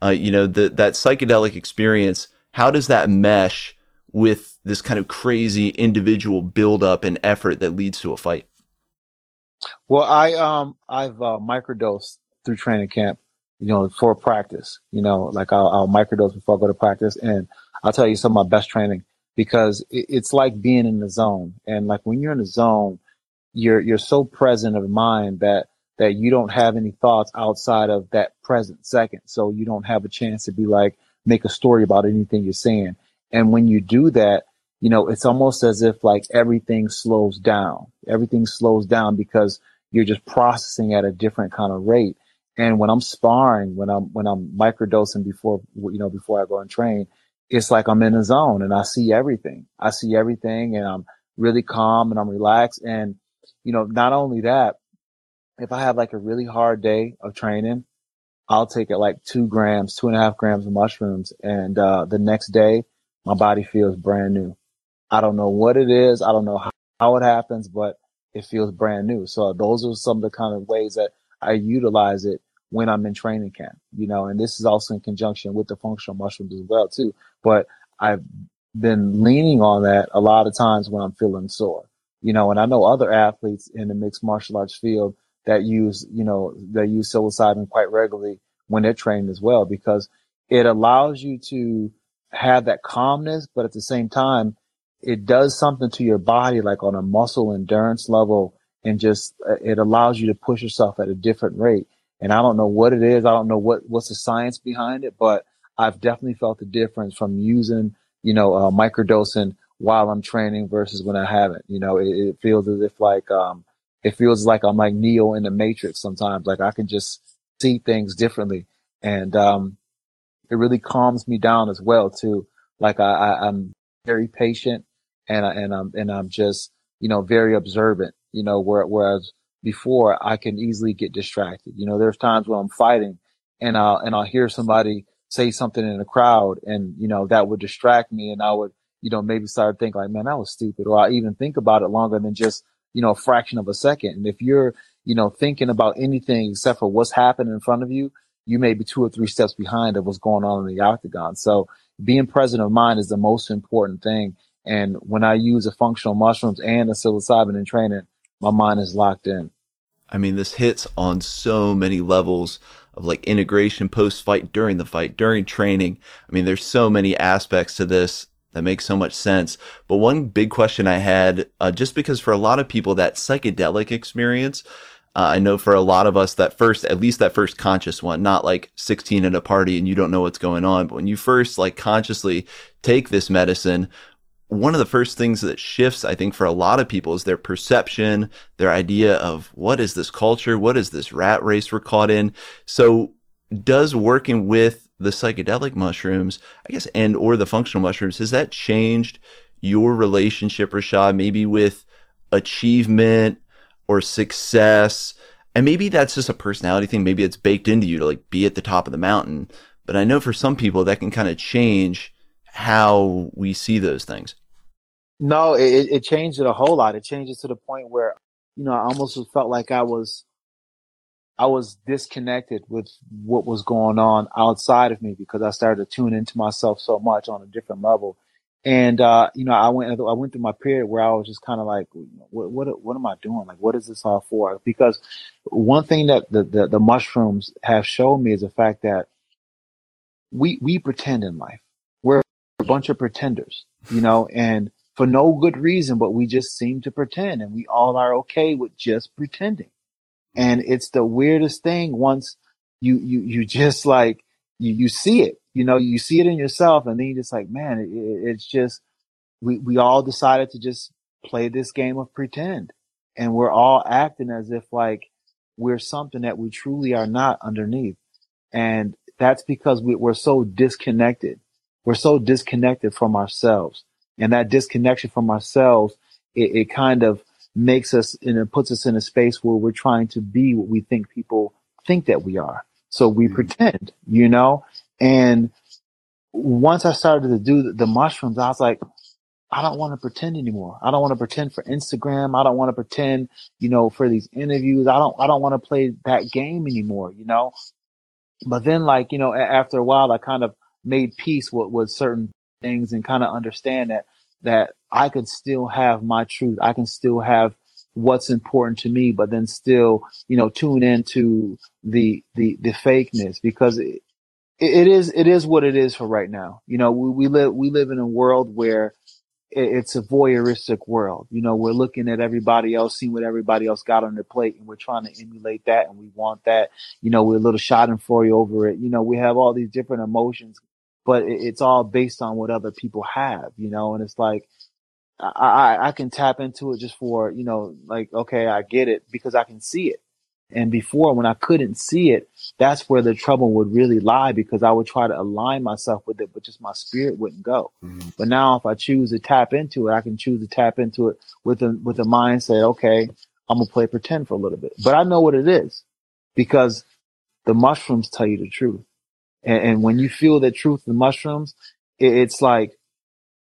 Uh, you know, the, that psychedelic experience, how does that mesh with this kind of crazy individual buildup and effort that leads to a fight? Well, I, um, I've, uh, microdosed through training camp, you know, for practice, you know, like I'll, I'll microdose before I go to practice. And I'll tell you some of my best training because it, it's like being in the zone. And like when you're in the zone, you're you're so present of mind that that you don't have any thoughts outside of that present second. So you don't have a chance to be like make a story about anything you're saying. And when you do that, you know, it's almost as if like everything slows down. Everything slows down because you're just processing at a different kind of rate. And when I'm sparring, when I'm when I'm microdosing before you know before I go and train, it's like I'm in a zone and I see everything. I see everything and I'm really calm and I'm relaxed. And you know, not only that, if I have like a really hard day of training, I'll take it like two grams, two and a half grams of mushrooms, and uh, the next day my body feels brand new. I don't know what it is. I don't know how, how it happens, but it feels brand new. So those are some of the kind of ways that I utilize it when I'm in training camp, you know, and this is also in conjunction with the functional mushrooms as well too. But I've been leaning on that a lot of times when I'm feeling sore, you know, and I know other athletes in the mixed martial arts field that use, you know, that use psilocybin quite regularly when they're trained as well, because it allows you to have that calmness, but at the same time, it does something to your body, like on a muscle endurance level, and just uh, it allows you to push yourself at a different rate. And I don't know what it is. I don't know what what's the science behind it, but I've definitely felt the difference from using, you know, uh, microdosing while I'm training versus when I haven't. You know, it, it feels as if like um, it feels like I'm like Neo in the Matrix sometimes. Like I can just see things differently, and um, it really calms me down as well too. Like I, I I'm very patient and I, and I'm and I'm just you know very observant. You know, where, whereas before I can easily get distracted. You know, there's times when I'm fighting and I'll and I'll hear somebody say something in a crowd and you know that would distract me and I would you know maybe start to think like man that was stupid or I even think about it longer than just you know a fraction of a second. And if you're you know thinking about anything except for what's happening in front of you, you may be two or three steps behind of what's going on in the octagon. So being present of mind is the most important thing. And when I use the functional mushrooms and the psilocybin in training, my mind is locked in. I mean, this hits on so many levels of like integration post fight, during the fight, during training. I mean, there's so many aspects to this that makes so much sense. But one big question I had, uh, just because for a lot of people, that psychedelic experience, uh, I know for a lot of us, that first, at least that first conscious one, not like 16 at a party and you don't know what's going on, but when you first like consciously take this medicine, one of the first things that shifts, I think, for a lot of people is their perception, their idea of what is this culture? What is this rat race we're caught in? So does working with the psychedelic mushrooms, I guess, and or the functional mushrooms, has that changed your relationship, Rashad, maybe with achievement or success? And maybe that's just a personality thing. Maybe it's baked into you to like be at the top of the mountain. But I know for some people that can kind of change how we see those things. No, it, it changed it a whole lot. It changed it to the point where, you know, I almost felt like I was, I was disconnected with what was going on outside of me because I started to tune into myself so much on a different level. And, uh, you know, I went, I went through my period where I was just kind of like, what, what, what am I doing? Like, what is this all for? Because one thing that the, the, the mushrooms have shown me is the fact that we, we pretend in life. We're a bunch of pretenders, you know, and for no good reason, but we just seem to pretend and we all are okay with just pretending. And it's the weirdest thing once you, you, you just like, you, you see it, you know, you see it in yourself and then you just like, man, it, it's just, we, we all decided to just play this game of pretend and we're all acting as if like we're something that we truly are not underneath. And that's because we, we're so disconnected we're so disconnected from ourselves. And that disconnection from ourselves, it, it kind of makes us and it puts us in a space where we're trying to be what we think people think that we are. So we mm-hmm. pretend, you know? And once I started to do the, the mushrooms, I was like, I don't want to pretend anymore. I don't want to pretend for Instagram. I don't want to pretend, you know, for these interviews. I don't, I don't want to play that game anymore, you know? But then like, you know, after a while, I kind of made peace with, with certain things and kind of understand that, that I could still have my truth. I can still have what's important to me, but then still, you know, tune into the, the, the fakeness because it, it is, it is what it is for right now. You know, we, we live, we live in a world where it's a voyeuristic world. You know, we're looking at everybody else, seeing what everybody else got on their plate, and we're trying to emulate that, and we want that. You know, we're a little Schadenfreude over it. You know, we have all these different emotions, but it's all based on what other people have. You know, and it's like I, I I can tap into it just for you know, like okay, I get it because I can see it. And before, when I couldn't see it, that's where the trouble would really lie because I would try to align myself with it, but just my spirit wouldn't go. Mm-hmm. But now, if I choose to tap into it, I can choose to tap into it with a with a mindset. Okay, I'm gonna play pretend for a little bit, but I know what it is because the mushrooms tell you the truth. And, and when you feel the truth, the mushrooms, it, it's like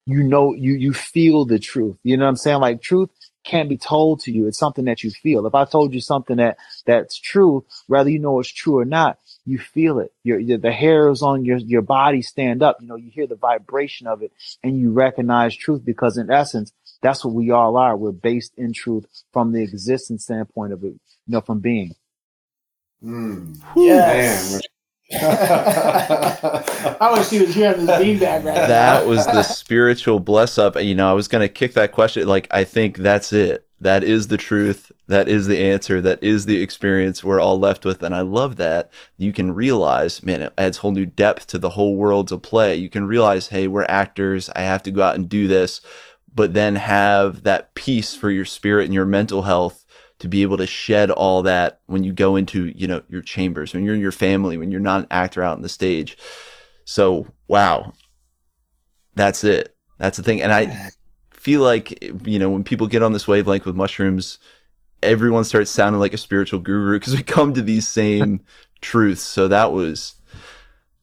you know you you feel the truth. You know what I'm saying? Like truth can't be told to you. It's something that you feel. If I told you something that that's true, whether you know it's true or not, you feel it. Your, your, the hairs on your your body stand up. You know, you hear the vibration of it, and you recognize truth because, in essence, that's what we all are. We're based in truth from the existence standpoint of it. You know, from being. Mm. Yes. I wish he was here on this beanbag right That was the spiritual bless up. You know, I was going to kick that question. Like, I think that's it. That is the truth. That is the answer. That is the experience we're all left with. And I love that you can realize, man, it adds whole new depth to the whole worlds of play. You can realize, hey, we're actors. I have to go out and do this, but then have that peace for your spirit and your mental health to be able to shed all that when you go into, you know, your chambers, when you're in your family, when you're not an actor out on the stage. So, wow. That's it. That's the thing. And I feel like, you know, when people get on this wavelength with mushrooms, everyone starts sounding like a spiritual guru because we come to these same truths. So that was,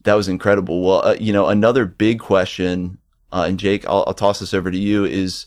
that was incredible. Well, uh, you know, another big question, uh, and Jake, I'll, I'll toss this over to you is,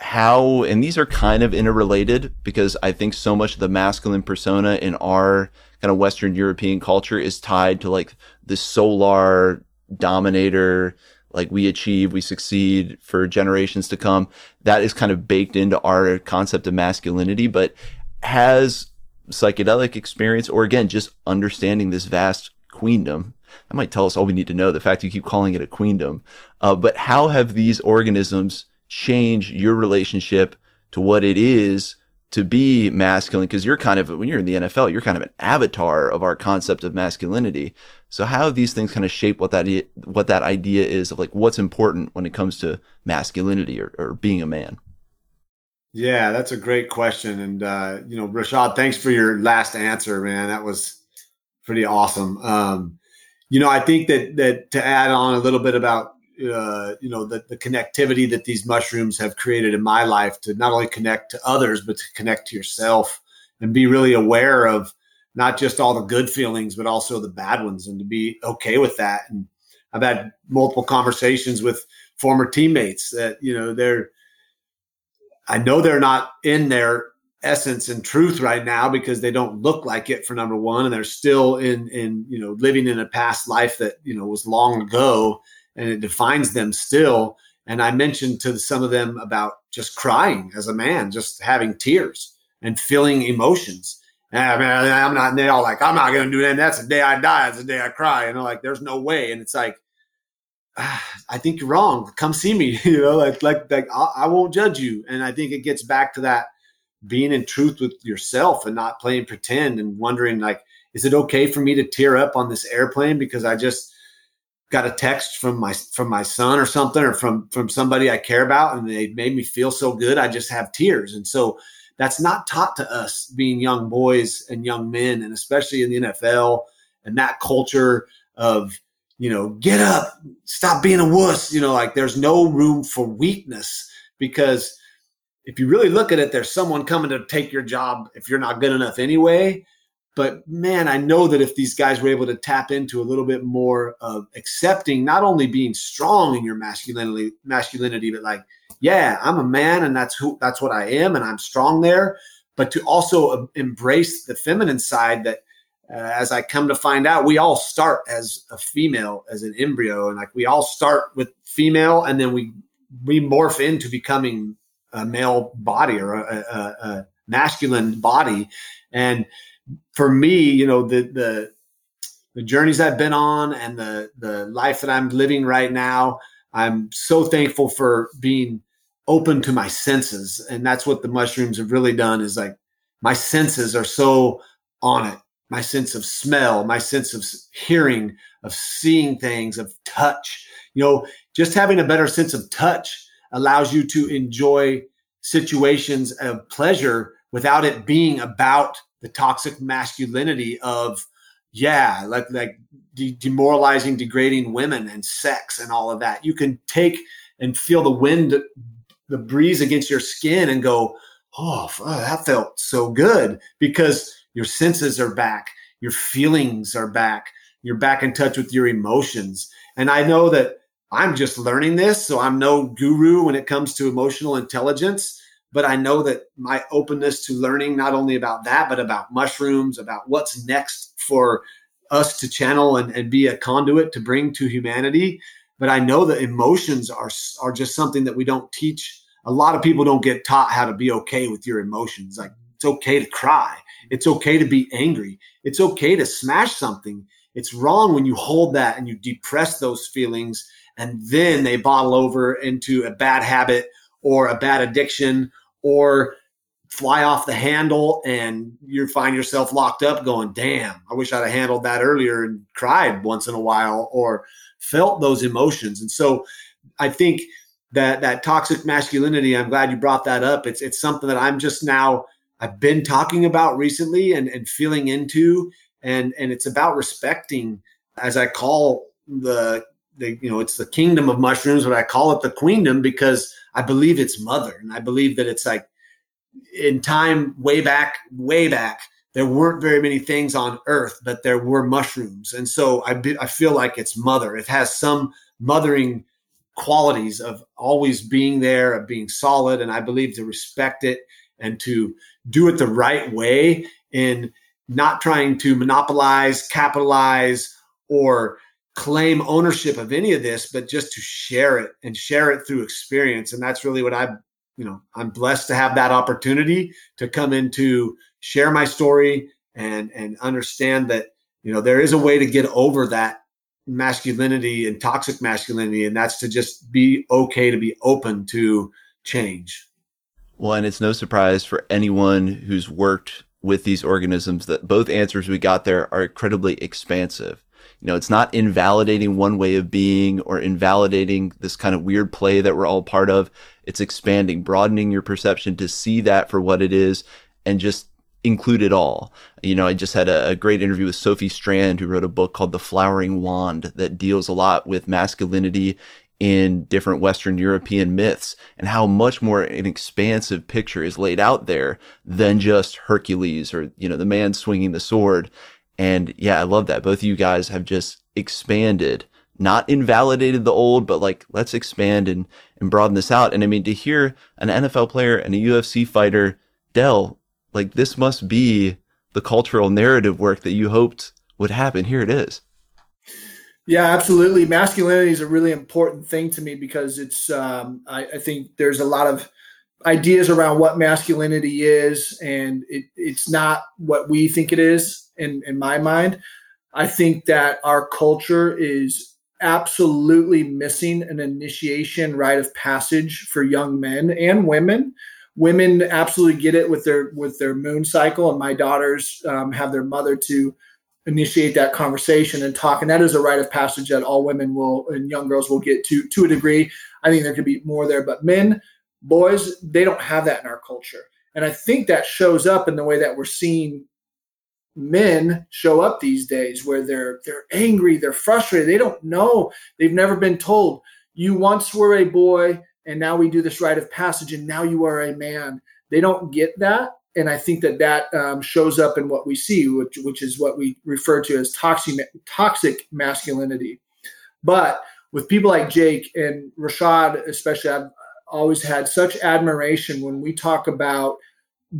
how, and these are kind of interrelated because I think so much of the masculine persona in our kind of Western European culture is tied to like the solar dominator, like we achieve, we succeed for generations to come. That is kind of baked into our concept of masculinity, but has psychedelic experience or again, just understanding this vast queendom that might tell us all we need to know. The fact you keep calling it a queendom, uh, but how have these organisms change your relationship to what it is to be masculine? Because you're kind of when you're in the NFL you're kind of an avatar of our concept of masculinity. So how these things kind of shape what that what that idea is of like what's important when it comes to masculinity or, or being a man? Yeah that's a great question. And uh, you know Rashad thanks for your last answer man. That was pretty awesome. Um, you know I think that that to add on a little bit about uh, you know the, the connectivity that these mushrooms have created in my life to not only connect to others but to connect to yourself and be really aware of not just all the good feelings but also the bad ones and to be okay with that. And i've had multiple conversations with former teammates that you know they're i know they're not in their essence and truth right now because they don't look like it for number one and they're still in in you know living in a past life that you know was long ago and it defines them still. And I mentioned to some of them about just crying as a man, just having tears and feeling emotions. And I mean, I'm not, and they all like, I'm not going to do that. That's the day I die. That's the day I cry. And they're like, there's no way. And it's like, ah, I think you're wrong. Come see me. you know, like, like, like I won't judge you. And I think it gets back to that being in truth with yourself and not playing pretend and wondering like, is it okay for me to tear up on this airplane because I just got a text from my from my son or something or from from somebody I care about and they made me feel so good I just have tears. And so that's not taught to us being young boys and young men and especially in the NFL and that culture of you know get up stop being a wuss you know like there's no room for weakness because if you really look at it there's someone coming to take your job if you're not good enough anyway but man, I know that if these guys were able to tap into a little bit more of accepting not only being strong in your masculinity, masculinity, but like, yeah, I'm a man and that's who that's what I am and I'm strong there, but to also embrace the feminine side that uh, as I come to find out, we all start as a female, as an embryo, and like we all start with female, and then we we morph into becoming a male body or a, a, a masculine body, and for me, you know, the the the journeys I've been on and the the life that I'm living right now, I'm so thankful for being open to my senses. And that's what the mushrooms have really done is like my senses are so on it. My sense of smell, my sense of hearing, of seeing things, of touch. You know, just having a better sense of touch allows you to enjoy situations of pleasure without it being about the toxic masculinity of yeah like like de- demoralizing degrading women and sex and all of that. You can take and feel the wind the breeze against your skin and go oh, oh, that felt so good because your senses are back your feelings are back you're back in touch with your emotions. And i know that i'm just learning this so i'm no guru when it comes to emotional intelligence but I know that my openness to learning not only about that, but about mushrooms, about what's next for us to channel and, and be a conduit to bring to humanity. But I know that emotions are, are just something that we don't teach. A lot of people don't get taught how to be okay with your emotions. Like it's okay to cry. It's okay to be angry. It's okay to smash something. It's wrong when you hold that and you depress those feelings and then they bottle over into a bad habit or a bad addiction or fly off the handle and you find yourself locked up going, damn, I wish I'd have handled that earlier and cried once in a while or felt those emotions. And so I think that that toxic masculinity, I'm glad you brought that up. It's it's something that I'm just now I've been talking about recently and, and feeling into and and it's about respecting as I call the the you know it's the kingdom of mushrooms, but I call it the queendom because I believe it's mother. And I believe that it's like in time, way back, way back, there weren't very many things on earth, but there were mushrooms. And so I, be, I feel like it's mother. It has some mothering qualities of always being there, of being solid. And I believe to respect it and to do it the right way in not trying to monopolize, capitalize, or claim ownership of any of this, but just to share it and share it through experience. And that's really what I, you know, I'm blessed to have that opportunity to come into share my story and and understand that you know there is a way to get over that masculinity and toxic masculinity, and that's to just be okay to be open to change. Well, and it's no surprise for anyone who's worked with these organisms that both answers we got there are incredibly expansive you know, it's not invalidating one way of being or invalidating this kind of weird play that we're all part of. It's expanding, broadening your perception to see that for what it is and just include it all. You know, I just had a, a, great interview with Sophie Strand, who wrote a book called The Flowering Wand that deals a lot with masculinity in different Western European myths and how much more an expansive picture is laid out there than just Hercules or, you know, the man swinging the sword. And yeah, I love that. Both of you guys have just expanded, not invalidated the old, but like, let's expand and, and broaden this out. And I mean, to hear an NFL player and a UFC fighter, Del, like this must be the cultural narrative work that you hoped would happen. Here it is. Yeah, absolutely. Masculinity is a really important thing to me because it's, um, I, I think there's a lot of, ideas around what masculinity is, and it, it's not what we think it is in, in my mind. I think that our culture is absolutely missing an initiation rite of passage for young men and women. Women absolutely get it with their with their moon cycle, and my daughters um, have their mother to initiate that conversation and talk. And that is a rite of passage that all women will and young girls will get to to a degree. I think there could be more there, but men, boys, they don't have that in our culture. And I think that shows up in the way that we're seeing men show up these days where they're they're angry, they're frustrated, they don't know, they've never been told you once were a boy and now we do this rite of passage and now you are a man. They don't get that, and I think that that um, shows up in what we see, which which is what we refer to as toxic toxic masculinity. But with people like Jake and Rashad, especially, I've always had such admiration when we talk about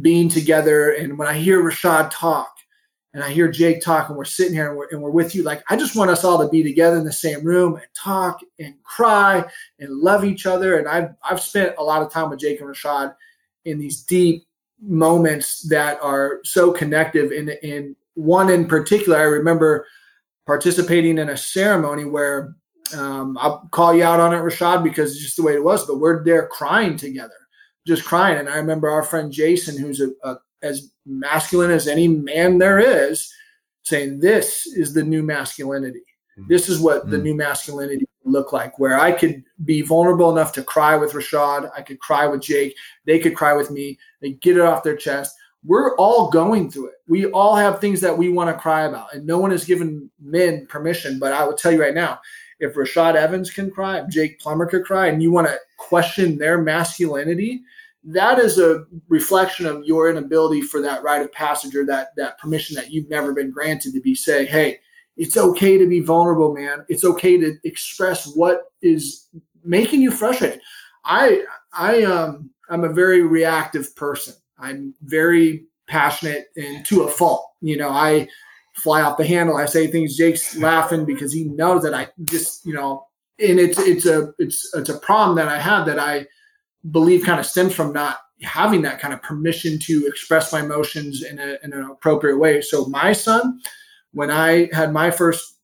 being together, and when I hear Rashad talk and I hear Jake talk, and we're sitting here and we're, and we're with you. Like, I just want us all to be together in the same room and talk and cry and love each other. And I've I've spent a lot of time with Jake and Rashad in these deep moments that are so connective. In in one in particular, I remember participating in a ceremony where Um, I'll call you out on it, Rashad, because it's just the way it was. But we're there crying together, just crying. And I remember our friend Jason, who's a, a as masculine as any man there is, saying, This is the new masculinity. Mm-hmm. This is what mm-hmm. the new masculinity look like, where I could be vulnerable enough to cry with Rashad. I could cry with Jake. They could cry with me. They get it off their chest. We're all going through it. We all have things that we want to cry about, and no one has given men permission. But I will tell you right now, if Rashad Evans can cry, if Jake Plummer could cry, and you want to question their masculinity, that is a reflection of your inability for that right of passage or that that permission that you've never been granted to be say, hey, it's okay to be vulnerable, man. It's okay to express what is making you frustrated. I I um I'm a very reactive person. I'm very passionate and to a fault. You know, I fly off the handle. I say things. Jake's laughing because he knows that I just you know, and it's it's a it's it's a problem that I have that I believe kind of stems from not having that kind of permission to express my emotions in, a, in an appropriate way. So my son, when I had my first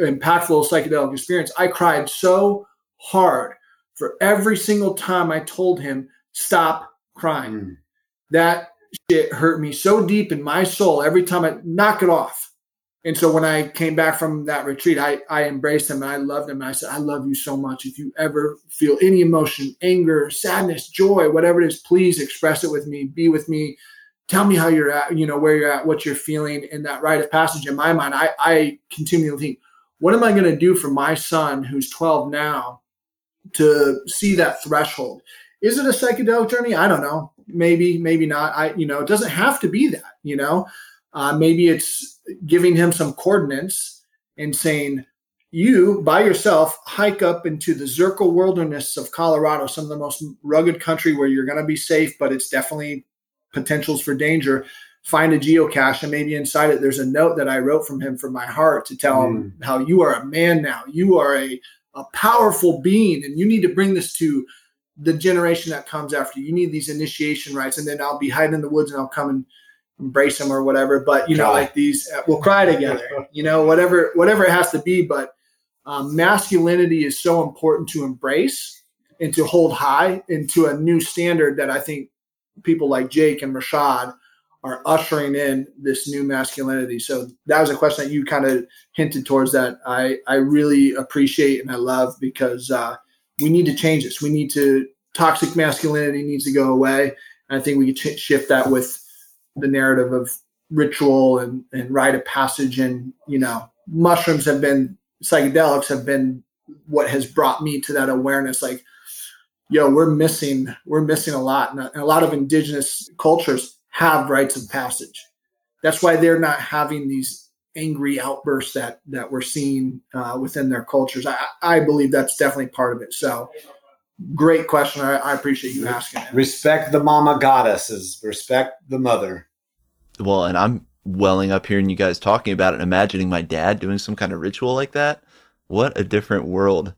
impactful psychedelic experience, I cried so hard for every single time I told him, stop crying. Mm. That shit hurt me so deep in my soul every time I knock it off. And so when I came back from that retreat, I, I embraced him and I loved him. And I said, I love you so much. If you ever feel any emotion, anger, sadness, joy, whatever it is, please express it with me. Be with me. Tell me how you're at, you know, where you're at, what you're feeling in that rite of passage. In my mind, I, I continue to think, what am I going to do for my son who's 12 now to see that threshold? Is it a psychedelic journey? I don't know. Maybe, maybe not. I, you know, it doesn't have to be that, you know, uh, maybe it's giving him some coordinates and saying, you by yourself hike up into the Zirkel wilderness of Colorado, some of the most rugged country where you're going to be safe, but it's definitely potentials for danger. Find a geocache, and maybe inside it, there's a note that I wrote from him from my heart to tell mm. him how you are a man now. You are a, a powerful being, and you need to bring this to the generation that comes after you. You need these initiation rites, and then I'll be hiding in the woods and I'll come and embrace them or whatever. But you know, like these, uh, we'll cry together. You know, whatever whatever it has to be. But um, masculinity is so important to embrace and to hold high into a new standard that I think people like Jake and Rashad are ushering in this new masculinity. So that was a question that you kind of hinted towards that I I really appreciate and I love because uh, we need to change this. We need to toxic masculinity needs to go away. And I think we can ch- shift that with the narrative of ritual and, and rite of passage. And you know mushrooms have been psychedelics have been what has brought me to that awareness like yo we're missing we're missing a lot. And a, lot of indigenous cultures have rites of passage. That's why they're not having these angry outbursts that that we're seeing uh, within their cultures. I, I believe that's definitely part of it. So great question. I, I appreciate you asking. It. Respect the mama goddesses. Respect the mother. Well, and I'm welling up hearing you guys talking about it and imagining my dad doing some kind of ritual like that. What a different world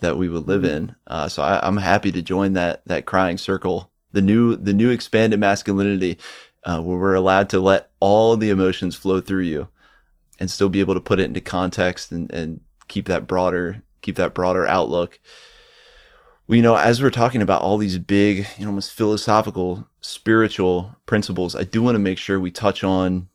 that we would live in. Uh, so I, am happy to join that that crying circle. The new the new expanded masculinity, uh, where we're allowed to let all the emotions flow through you, and still be able to put it into context and, and keep that broader keep that broader outlook well, you know, as we're talking about all these big, you know, almost philosophical, spiritual principles, I do want to make sure we touch on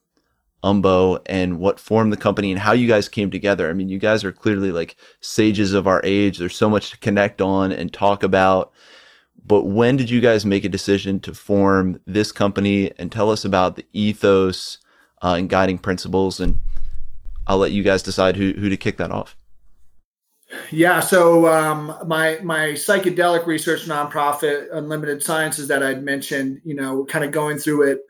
Umbo and what formed the company and how you guys came together. I mean, you guys are clearly like sages of our age. There's so much to connect on and talk about. But when did you guys make a decision to form this company and tell us about the ethos uh, and guiding principles? And I'll let you guys decide who, who to kick that off. Yeah, so um, my my psychedelic research nonprofit, Unlimited Sciences, that I'd mentioned, you know, kind of going through it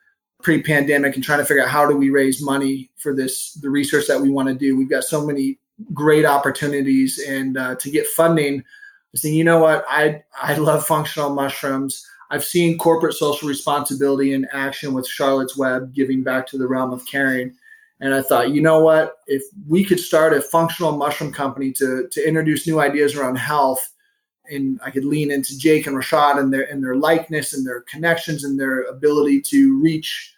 pre-pandemic and trying to figure out how do we raise money for this the research that we want to do. We've got so many great opportunities, and uh, to get funding, I saying, you know what, I I love functional mushrooms. I've seen corporate social responsibility in action with Charlotte's Web, giving back to the realm of caring and I thought, you know what? If we could start a functional mushroom company to to introduce new ideas around health, and I could lean into Jake and Rashad and their and their likeness and their connections and their ability to reach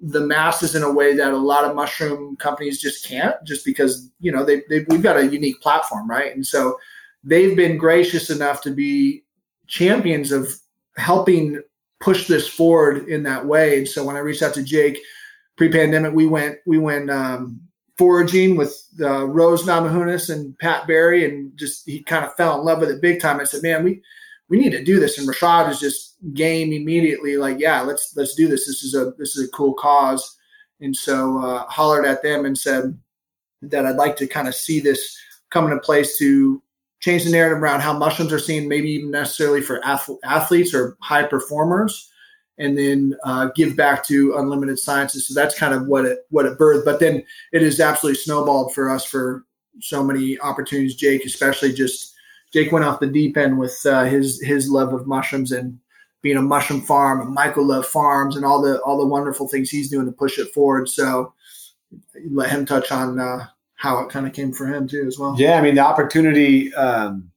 the masses in a way that a lot of mushroom companies just can't, just because you know they, they we've got a unique platform, right? And so they've been gracious enough to be champions of helping push this forward in that way. And so when I reached out to Jake pre-pandemic, we went we went um, foraging with uh, Rose Namajunas and Pat Barry, and just he kind of fell in love with it big time. I said, "Man, we we need to do this." And Rashad is just game immediately, like, "Yeah, let's let's do this. This is a this is a cool cause." And so uh, hollered at them and said that I'd like to kind of see this come into place to change the narrative around how mushrooms are seen, maybe even necessarily for athletes or high performers and then uh, give back to Unlimited Sciences. So that's kind of what it what it birthed. But then it has absolutely snowballed for us for so many opportunities. Jake, especially, just Jake went off the deep end with uh, his his love of mushrooms and being a mushroom farm and MycoLove Farms and all the all the wonderful things he's doing to push it forward. So let him touch on uh, how it kind of came for him too as well. Yeah, I mean the opportunity. Um,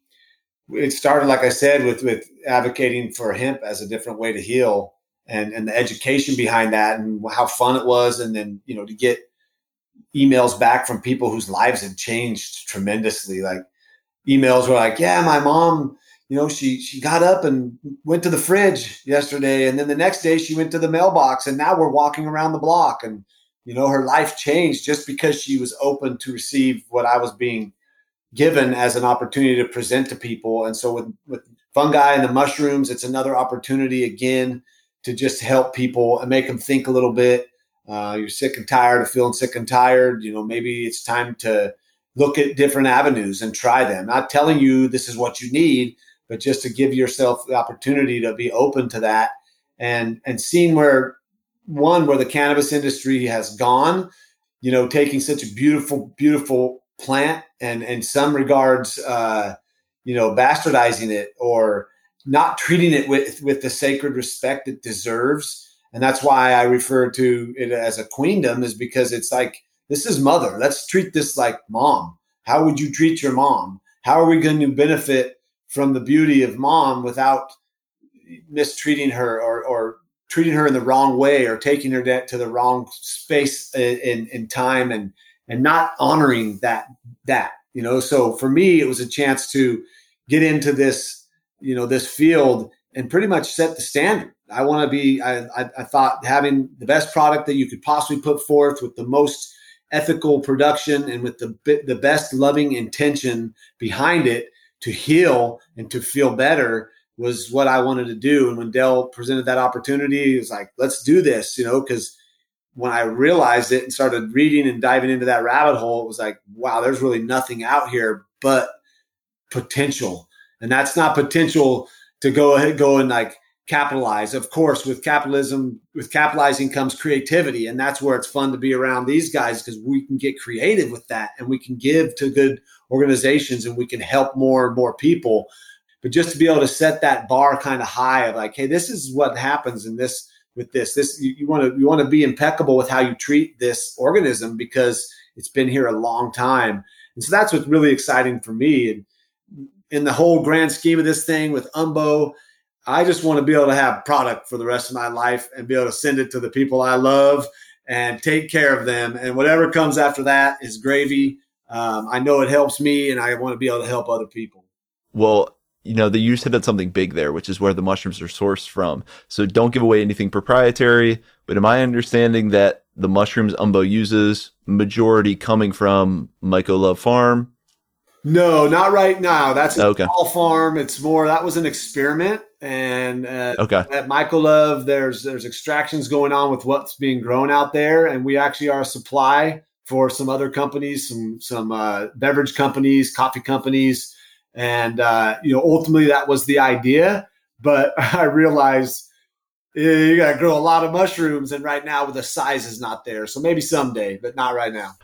it started, like I said, with with advocating for hemp as a different way to heal and and the education behind that and how fun it was. And then you know to get emails back from people whose lives had changed tremendously. Like emails were like yeah my mom you know she she got up and went to the fridge yesterday. And then the next day she went to the mailbox and now we're walking around the block. And you know her life changed just because she was open to receive what i was being given as an opportunity to present to people. And so with with fungi and the mushrooms it's another opportunity again to just help people and make them think a little bit. Uh, you're sick and tired of feeling sick and tired. You know, maybe it's time to look at different avenues and try them. Not telling you this is what you need, but just to give yourself the opportunity to be open to that and and seeing where one where the cannabis industry has gone. You know, taking such a beautiful, beautiful plant and in some regards, uh, you know, bastardizing it or not treating it with with the sacred respect it deserves. And that's why I refer to it as a queendom, is because it's like this is mother. Let's treat this like mom. How would you treat your mom? How are we going to benefit from the beauty of mom without mistreating her or, or treating her in the wrong way or taking her debt to the wrong space in, in time and and not honoring that that you know so for me it was a chance to get into this you know this field and pretty much set the standard. I want to be. I, I, I, thought having the best product that you could possibly put forth with the most ethical production and with the the best loving intention behind it to heal and to feel better was what I wanted to do. And when Del presented that opportunity, he was like, "Let's do this," you know, because when I realized it and started reading and diving into that rabbit hole, it was like, wow, there's really nothing out here but potential and that's not potential to go ahead go and like capitalize. Of course with capitalism with capitalizing comes creativity and that's where it's fun to be around these guys because we can get creative with that and we can give to good organizations and we can help more and more people. But just to be able to set that bar kind of high of like hey this is what happens in this with this. This you want to you want to be impeccable with how you treat this organism because it's been here a long time. And so that's what's really exciting for me and in the whole grand scheme of this thing with Umbo, I just want to be able to have product for the rest of my life and be able to send it to the people I love and take care of them. And whatever comes after that is gravy. Um, I know it helps me, and I want to be able to help other people. Well, you know, the, you said something big there, which is where the mushrooms are sourced from. So don't give away anything proprietary. But am I understanding that the mushrooms Umbo uses majority coming from MycoLove Farm no, not right now. That's a okay. small farm. It's more that was an experiment, and uh, okay. at MycoLove, there's there's extractions going on with what's being grown out there, and we actually are a supply for some other companies, some some uh, beverage companies, coffee companies, and uh, you know ultimately that was the idea. But I realized you got to grow a lot of mushrooms, and right now the size is not there. So maybe someday, but not right now.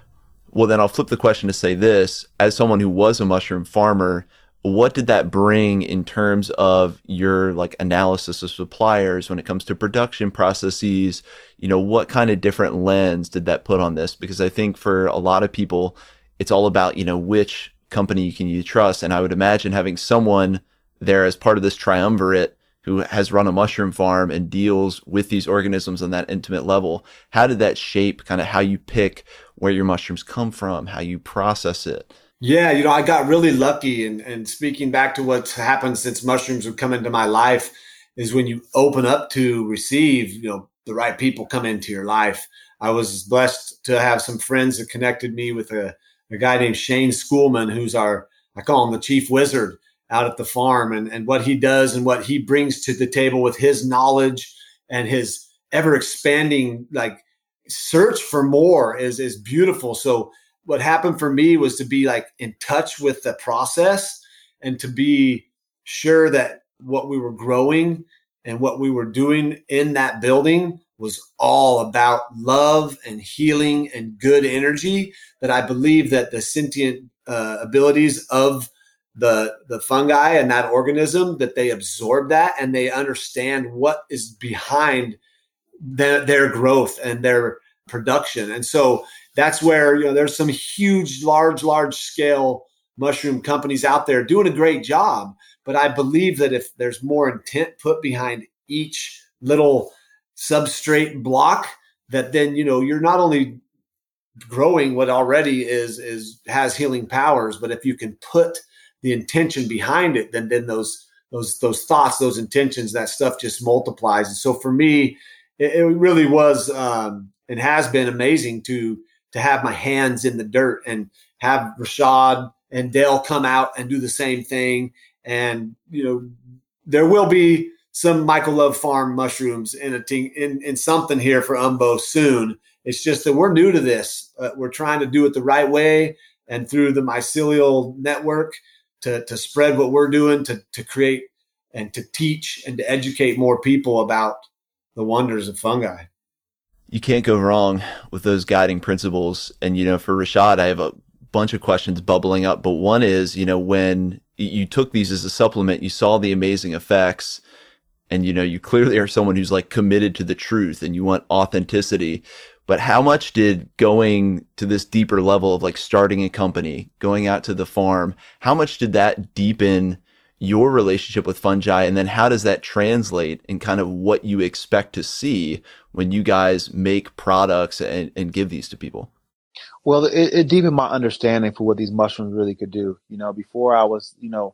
Well, then I'll flip the question to say this as someone who was a mushroom farmer, what did that bring in terms of your like analysis of suppliers when it comes to production processes? You know, what kind of different lens did that put on this? Because I think for a lot of people, it's all about, you know, which company can you trust. And I would imagine having someone there as part of this triumvirate who has run a mushroom farm and deals with these organisms on that intimate level. How did that shape kind of how you pick where your mushrooms come from, how you process it? Yeah, you know, I got really lucky. And, and speaking back to what's happened since mushrooms have come into my life, is when you open up to receive, you know, the right people come into your life. I was blessed to have some friends that connected me with a, a guy named Shane Schoolman, who's our, I call him the chief wizard out at the farm and, and what he does and what he brings to the table with his knowledge and his ever expanding like search for more is is beautiful. So what happened for me was to be like in touch with the process and to be sure that what we were growing and what we were doing in that building was all about love and healing and good energy that i believe that the sentient uh, abilities of the the fungi and that organism that they absorb that and they understand what is behind the, their growth and their production and so that's where you know there's some huge large large scale mushroom companies out there doing a great job but i believe that if there's more intent put behind each little substrate block that then you know you're not only growing what already is is has healing powers but if you can put the intention behind it, then then those those those thoughts, those intentions, that stuff just multiplies. And so for me, it, it really was um, and has been amazing to to have my hands in the dirt and have Rashad and Del come out and do the same thing. And you know, there will be some MycoLove Farm mushrooms in a t- in in something here for Umbo soon. It's just that we're new to this. Uh, we're trying to do it the right way and through the mycelial network to, to spread what we're doing, to, to create and to teach and to educate more people about the wonders of fungi. You can't go wrong with those guiding principles. And, you know, for Rashad, I have a bunch of questions bubbling up, but one is, you know, when you took these as a supplement, you saw the amazing effects and, you know, you clearly are someone who's like committed to the truth and you want authenticity but how much did going to this deeper level of like starting a company, going out to the farm, how much did that deepen your relationship with fungi? And then how does that translate in kind of what you expect to see when you guys make products and, and give these to people? Well, it, it deepened my understanding for what these mushrooms really could do. You know, before I was, you know,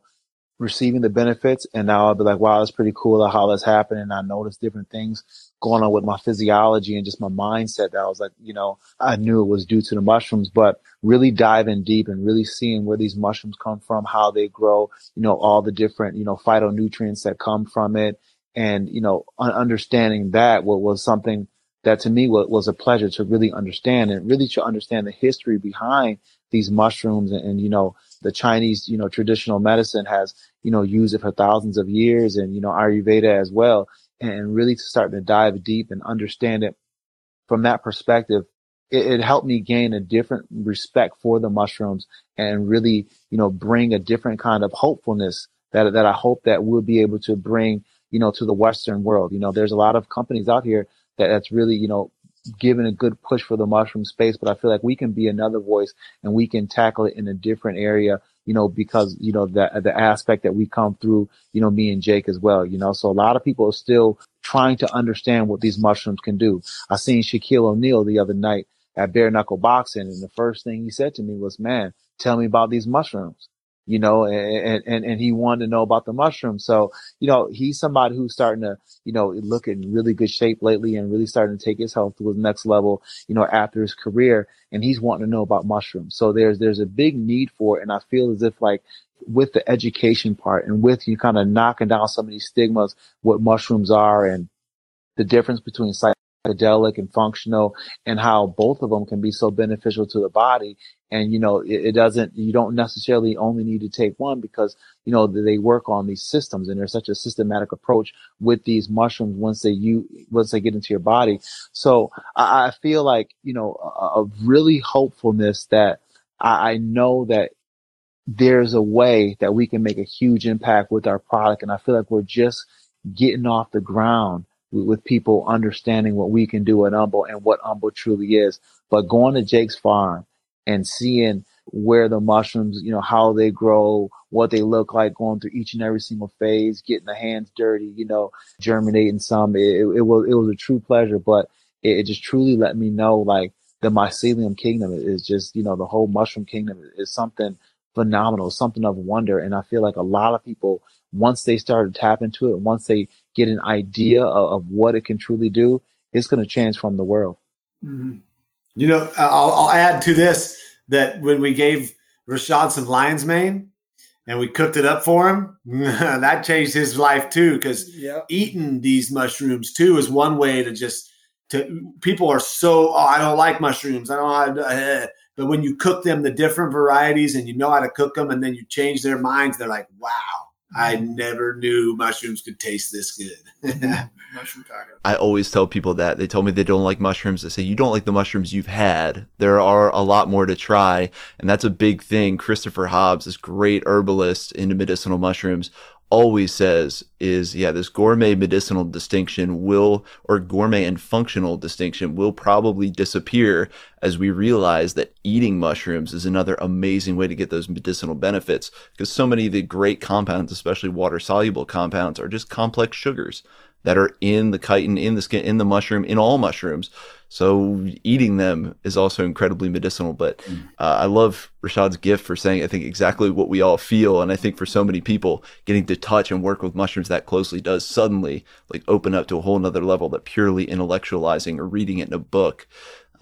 receiving the benefits and now I'll be like, wow, that's pretty cool how that's happening. I notice different things going on with my physiology and just my mindset that I was like, you know, I knew it was due to the mushrooms, but really diving deep and really seeing where these mushrooms come from, how they grow, you know, all the different, you know, phytonutrients that come from it. And, you know, understanding that what was something that to me was a pleasure to really understand and really to understand the history behind these mushrooms and, and you know, the Chinese, you know, traditional medicine has, you know, used it for thousands of years and, you know, Ayurveda as well and really start to dive deep and understand it from that perspective, it, it, helped me gain a different respect for the mushrooms and really, you know, bring a different kind of hopefulness that, that I hope that we'll be able to bring, you know, to the Western world. You know, there's a lot of companies out here that that's really, you know, given a good push for the mushroom space, but I feel like we can be another voice and we can tackle it in a different area you know, because, you know, the, the aspect that we come through, you know, me and Jake as well, you know, so a lot of people are still trying to understand what these mushrooms can do. I seen Shaquille O'Neal the other night at bare knuckle boxing. And the first thing he said to me was, man, tell me about these mushrooms you know, and, and, and he wanted to know about the mushrooms. So, you know, he's somebody who's starting to, you know, look in really good shape lately and really starting to take his health to the next level, you know, after his career. And he's wanting to know about mushrooms. So there's, there's a big need for it. And I feel as if like with the education part and with you kind of knocking down some of these stigmas, what mushrooms are and the difference between psychedelic and functional and how both of them can be so beneficial to the body. And you know it, it, doesn't you don't necessarily only need to take one because you know they work on these systems and there's such a systematic approach with these mushrooms once they you once they get into your body. So i, I feel like you know a, a really hopefulness that I, I know that there's a way that we can make a huge impact with our product. And i feel like we're just getting off the ground with people understanding what we can do at Umbo and what Umbo truly is. But going to Jake's farm and seeing where the mushrooms, you know, how they grow, what they look like, going through each and every single phase, getting the hands dirty, you know, germinating some. It, it, it was it was a true pleasure, but it, it, just truly let me know like the mycelium kingdom is just, you know, the whole mushroom kingdom is something phenomenal, something of wonder. And I feel like a lot of people, once they start to tap into it, once they get an idea of, of what it can truly do, it's going to transform the world. Mm-hmm. You know, I'll, I'll add to this that when we gave Rashad some lion's mane and we cooked it up for him, that changed his life too. Because yep. eating these mushrooms too is one way to just to people are so oh I don't like mushrooms I don't uh, but when you cook them the different varieties and you know how to cook them and then you change their minds they're like wow I never knew mushrooms could taste this good. Mm-hmm. Mushroom taco. I always tell people that. They told me they don't like mushrooms. I say, you don't like the mushrooms you've had. There are a lot more to try. And that's a big thing. Christopher Hobbs, this great herbalist into medicinal mushrooms, always says is yeah this gourmet medicinal distinction will or gourmet and functional distinction will probably disappear as we realize that eating mushrooms is another amazing way to get those medicinal benefits because so many of the great compounds especially water soluble compounds are just complex sugars that are in the chitin, in the skin, in the mushroom, in all mushrooms. So eating them is also incredibly medicinal. But mm. uh, I love Rashad's gift for saying, I think exactly what we all feel. And I think for so many people, getting to touch and work with mushrooms that closely does suddenly like open up to a whole nother level that purely intellectualizing or reading it in a book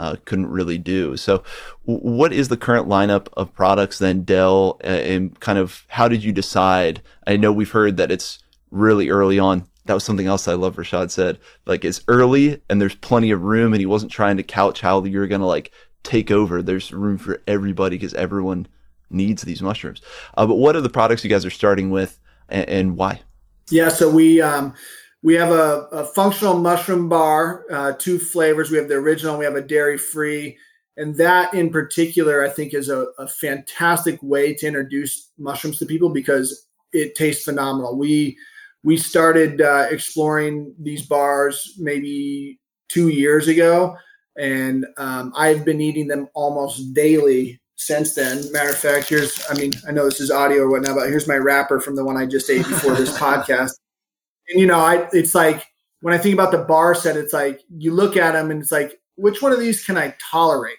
uh, couldn't really do. So, what is the current lineup of products then, Del? Uh, and kind of how did you decide? I know we've heard that it's really early on that was something else I love Rashad said. Like it's early and there's plenty of room and he wasn't trying to couch how you're going to like take over. There's room for everybody because everyone needs these mushrooms. Uh, but what are the products you guys are starting with and, and why? Yeah, so we um, we have a, a functional mushroom bar, uh, two flavors. We have the original, we have a dairy free, and that in particular, I think, is a, a fantastic way to introduce mushrooms to people because it tastes phenomenal. We we started uh, exploring these bars maybe two years ago, and um, I've been eating them almost daily since then. Matter of fact, here's I mean I know this is audio or whatnot, but here's my wrapper from the one I just ate before this podcast. And you know, I it's like when I think about the bar set, it's like you look at them and it's like which one of these can I tolerate,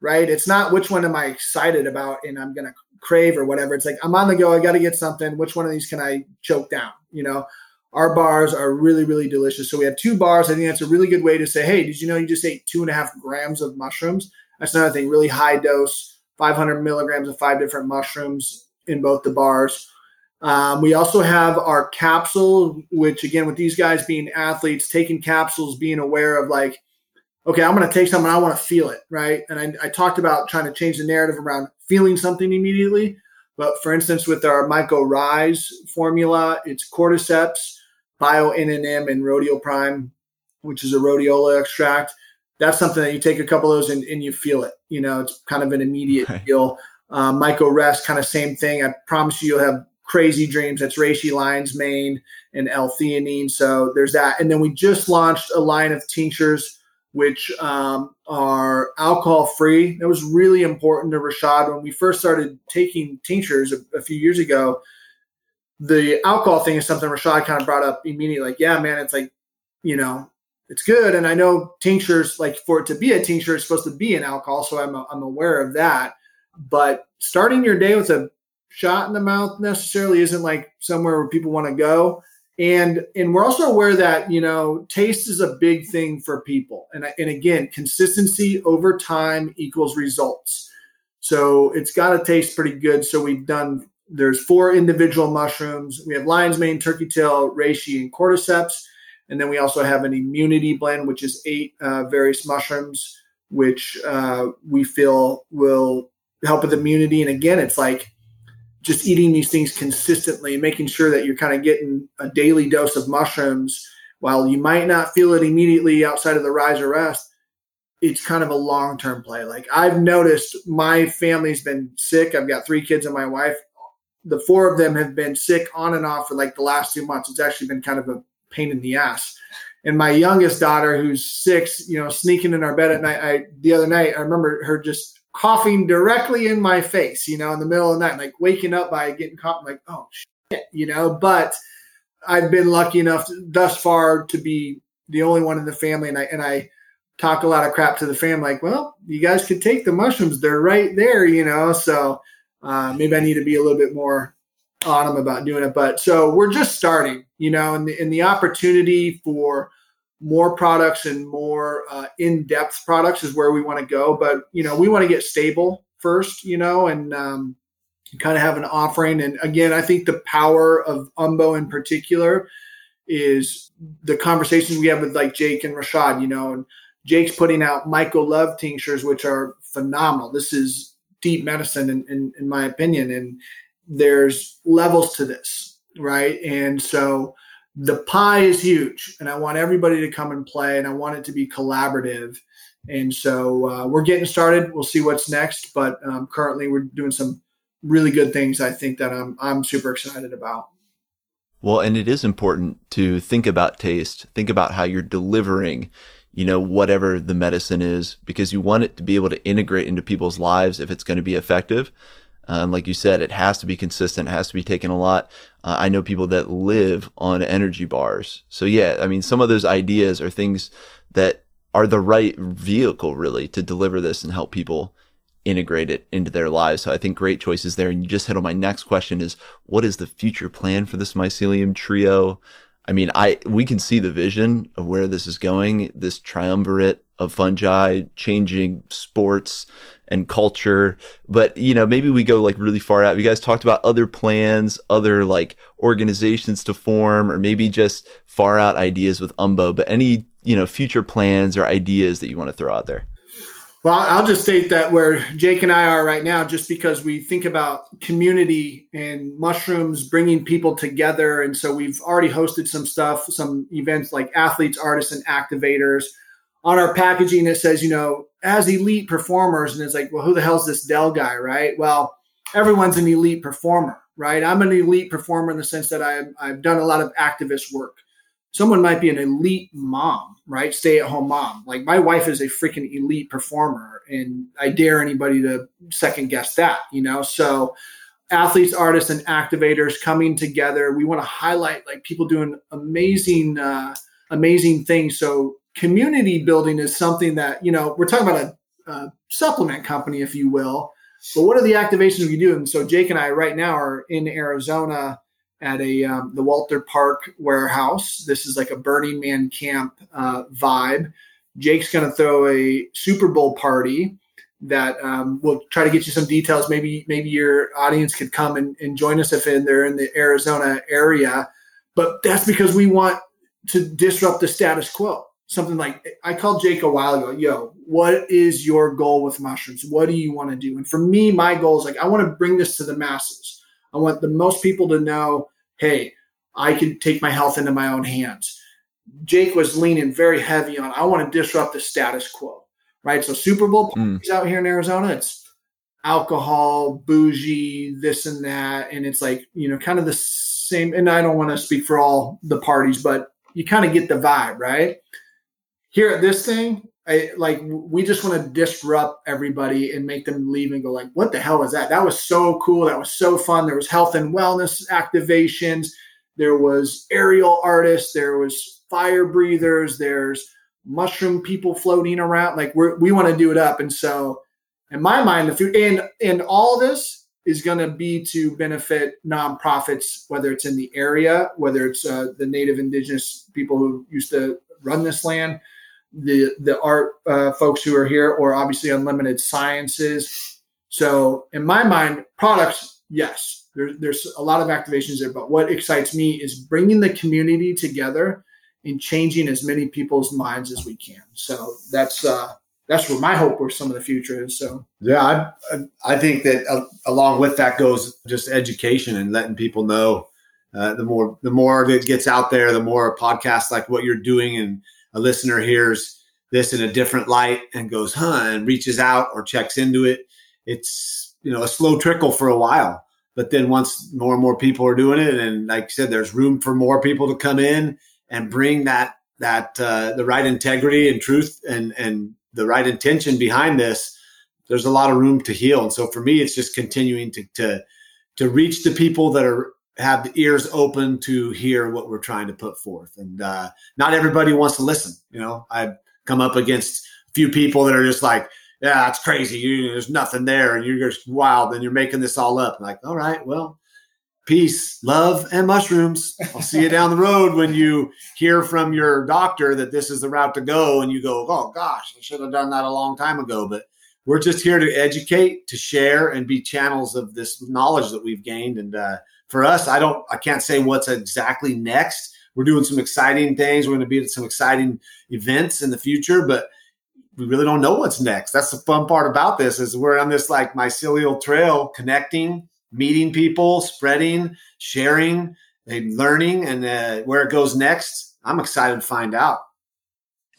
right? It's not which one am I excited about and I'm gonna crave or whatever. It's like I'm on the go. I got to get something. Which one of these can I choke down? You know, our bars are really, really delicious. So we have two bars. I think that's a really good way to say, hey, did you know you just ate two and a half grams of mushrooms? That's another thing. Really high dose, 500 milligrams of five different mushrooms in both the bars. Um, we also have our capsule, which again, with these guys being athletes, taking capsules, being aware of like, okay, I'm going to take something, I want to feel it, right? And I, I talked about trying to change the narrative around feeling something immediately. But for instance, with our MycoRize formula, it's cordyceps, bio-NNM, and rhodial prime, which is a rhodiola extract. That's something that you take a couple of those and, and you feel it. You know, it's kind of an immediate right. feel. Um, MycoRest, kind of same thing. I promise you, you'll have crazy dreams. That's reishi lion's mane and L-theanine. So there's that. And then we just launched a line of tinctures which um, are alcohol free. That was really important to Rashad when we first started taking tinctures a, a, few years ago. The alcohol thing is something Rashad kind of brought up immediately. Like, yeah, man, it's like, you know, it's good. And I know tinctures, like for it to be a tincture, it's supposed to be an alcohol. So I'm, I'm aware of that. But starting your day with a shot in the mouth necessarily isn't like somewhere where people want to go and and we're also aware that you know taste is a big thing for people. And and again consistency over time equals results. So it's got to taste pretty good. So we've done there's four individual mushrooms. We have lion's mane turkey tail reishi and cordyceps. And then we also have an immunity blend which is eight uh, various mushrooms which uh, we feel will help with immunity. And again it's like just eating these things consistently, making sure that you're kind of getting a daily dose of mushrooms, while you might not feel it immediately outside of the rise or rest, it's kind of a long term play. Like I've noticed my family's been sick. I've got three kids and my wife. The four of them have been sick on and off for like the last two months. It's actually been kind of a pain in the ass. And my youngest daughter, who's six, you know, sneaking in our bed at night. I the other night, I remember her just coughing directly in my face, you know, in the middle of the night, like waking up by getting caught, like, oh shit, you know. But I've been lucky enough thus far to be the only one in the family, and I and I talk a lot of crap to the family, like, well, you guys could take the mushrooms; they're right there, you know. So uh, maybe I need to be a little bit more on them about doing it. But so we're just starting, you know, and the, and the opportunity for more products and more uh, in-depth products is where we want to go. But you know, we want to get stable first, you know, and um, kind of have an offering. And again, I think the power of Umbo in particular is the conversations we have with like Jake and Rashad, you know, and Jake's putting out MycoLove tinctures, which are phenomenal. This is deep medicine, in, in, in my opinion, and there's levels to this, right? And so the pie is huge, and I want everybody to come and play, and I want it to be collaborative. And so uh, we're getting started. We'll see what's next, but um, currently we're doing some really good things. I think that I'm I'm super excited about. Well, and it is important to think about taste, think about how you're delivering, you know, whatever the medicine is, because you want it to be able to integrate into people's lives if it's going to be effective. Um, like you said, it has to be consistent, it has to be taken a lot. Uh, I know people that live on energy bars. So yeah, I mean, some of those ideas are things that are the right vehicle really to deliver this and help people integrate it into their lives. So I think great choices there. And you just hit on my next question is what is the future plan for this mycelium trio? I mean, I we can see the vision of where this is going, this triumvirate of fungi changing sports and culture. But, you know, maybe we go like really far out. You guys talked about other plans, other like organizations to form, or maybe just far out ideas with Umbo, but any, you know, future plans or ideas that you want to throw out there? Well, I'll just state that where Jake and I are right now, just because we think about community and mushrooms bringing people together. And so we've already hosted some stuff, some events like athletes, artists, and activators. On our packaging, it says, you know, as elite performers. And it's like, well, who the hell's this Del guy, right? Well, everyone's an elite performer, right? I'm an elite performer in the sense that I've, I've done a lot of activist work someone might be an elite mom, right? Stay at home mom. Like my wife is a freaking elite performer, and I dare anybody to second guess that, you know? So, athletes, artists, and activators coming together. We want to highlight like people doing amazing, uh, amazing things. So, community building is something that, you know, we're talking about a, a supplement company, if you will. But what are the activations we do? And so, Jake and I right now are in Arizona at a um, the Walter Park warehouse. This is like a Burning Man camp uh, vibe. Jake's going to throw a Super Bowl party that um, we'll try to get you some details. Maybe maybe your audience could come and, and join us if they're in the Arizona area. But that's because we want to disrupt the status quo. Something like I called Jake a while ago. Yo, what is your goal with mushrooms? What do you want to do? And for me, my goal is like I want to bring this to the masses. I want the most people to know, hey, I can take my health into my own hands. Jake was leaning very heavy on, I want to disrupt the status quo, right? So Super Bowl mm. parties mm. out here in Arizona, it's alcohol, bougie, this and that. And it's like, you know, kind of the same. And I don't want to speak for all the parties, but you kind of get the vibe, right? Here at this thing, I, like we just want to disrupt everybody and make them leave and go like, what the hell was that? That was so cool. That was so fun. There was health and wellness activations. There was aerial artists. There was fire breathers. There's mushroom people floating around. Like we we want to do it up. And so, in my mind, the food and and all this is going to be to benefit nonprofits, whether it's in the area, whether it's uh, the native indigenous people who used to run this land the the art uh, folks who are here, or obviously Unlimited Sciences. So in my mind, products, yes, there, there's a lot of activations there. But what excites me is bringing the community together and changing as many people's minds as we can. So that's uh, that's where my hope for some of the future is. So yeah, I I think that uh, along with that goes just education and letting people know. Uh, the more the more that gets out there, the more podcasts like what you're doing and a listener hears this in a different light and goes, huh, and reaches out or checks into it, it's, you know, a slow trickle for a while. But then once more and more people are doing it, and like I said, there's room for more people to come in and bring that that uh, the right integrity and truth and and the right intention behind this. there's a lot of room to heal. And so for me, it's just continuing to to to reach the people that are have the ears open to hear what we're trying to put forth. And uh, not everybody wants to listen. You know, I've come up against a few people that are just like, yeah, that's crazy. You, there's nothing there, and you're just wild, and you're making this all up. Like, all right, well, peace, love, and mushrooms. I'll see you down the road when you hear from your doctor that this is the route to go, and you go, oh gosh, I should have done that a long time ago. But we're just here to educate, to share, and be channels of this knowledge that we've gained. And uh, for us, I don't, I can't say what's exactly next. We're doing some exciting things. We're going to be at some exciting events in the future, but we really don't know what's next. That's the fun part about this is we're on this like mycelial trail, connecting, meeting people, spreading, sharing, and learning, and uh, where it goes next. I'm excited to find out.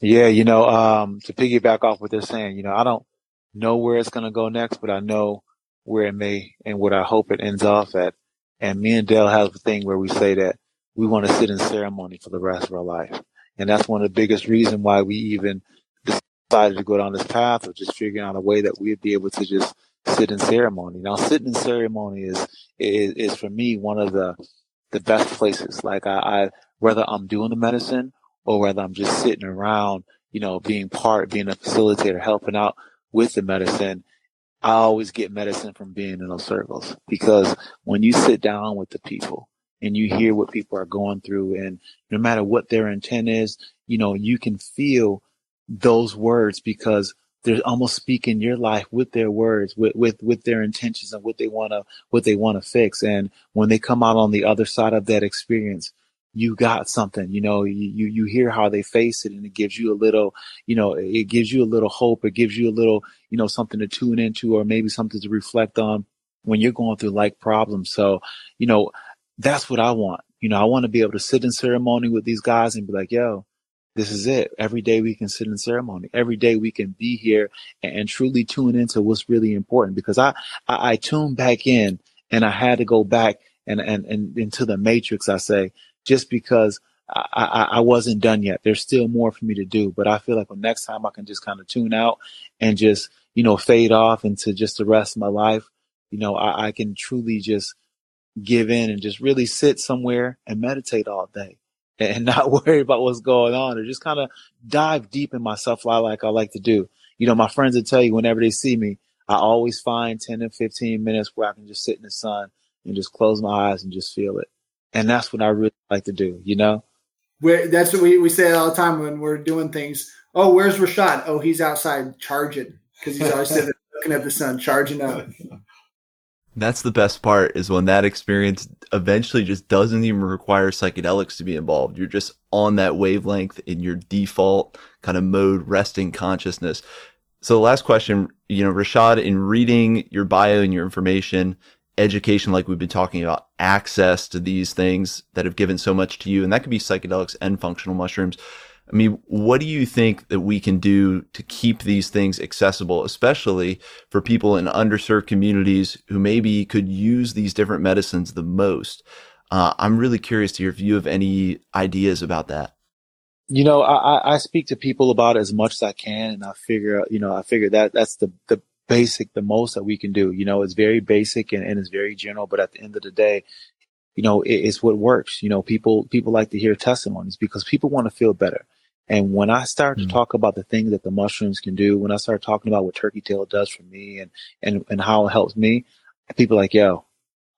Yeah, you know, um, to piggyback off what they're saying, you know, I don't know where it's going to go next, but I know where it may and what I hope it ends off at. And me and Del have a thing where we say that we want to sit in ceremony for the rest of our life. And that's one of the biggest reasons why we even decided to go down this path of just figuring out a way that we'd be able to just sit in ceremony. Now, sitting in ceremony is, is, is for me one of the, the best places. Like I, I, whether I'm doing the medicine or whether I'm just sitting around, you know, being part, being a facilitator, helping out with the medicine, I always get medicine from being in those circles because when you sit down with the people and you hear what people are going through and no matter what their intent is, you know, you can feel those words because they're almost speaking your life with their words, with, with, with their intentions and what they want to, what they want to fix. And when they come out on the other side of that experience, you got something, you know, you, you hear how they face it and it gives you a little, you know, it gives you a little hope. It gives you a little, you know, something to tune into or maybe something to reflect on when you're going through like problems. So, you know, that's what I want. You know, I want to be able to sit in ceremony with these guys and be like, yo, this is it. Every day we can sit in ceremony. Every day we can be here and, and truly tune into what's really important because I, I, I tuned back in and I had to go back and, and, and into the matrix, I say, just because I, I, I, wasn't done yet. There's still more for me to do, but I feel like when next time I can just kind of tune out and just, you know, fade off into just the rest of my life, you know, I, I can truly just give in and just really sit somewhere and meditate all day and not worry about what's going on or just kind of dive deep in myself like I like to do. You know, my friends will tell you whenever they see me, I always find 10 to 15 minutes where I can just sit in the sun and just close my eyes and just feel it. And that's what I really like to do, you know? We're, that's what we, we say all the time when we're doing things. Oh, where's Rashad? Oh, he's outside charging because he's always sitting looking at the sun, charging up. That's the best part is when that experience eventually just doesn't even require psychedelics to be involved. You're just on that wavelength in your default kind of mode, resting consciousness. So the last question, you know, Rashad, in reading your bio and your information, education, like we've been talking about, access to these things that have given so much to you, and that could be psychedelics and functional mushrooms. I mean, what do you think that we can do to keep these things accessible, especially for people in underserved communities who maybe could use these different medicines the most? Uh, I'm really curious to hear if you have any ideas about that. You know, I, I speak to people about it as much as I can, and I figure, you know, I figure that that's the the basic, the most that we can do. You know, it's very basic and, and it's very general, but at the end of the day, you know, it, it's what works. You know, people people like to hear testimonies because people want to feel better. And when I start mm-hmm. to talk about the things that the mushrooms can do, when I start talking about what turkey tail does for me and, and, and how it helps me, people are like, yo,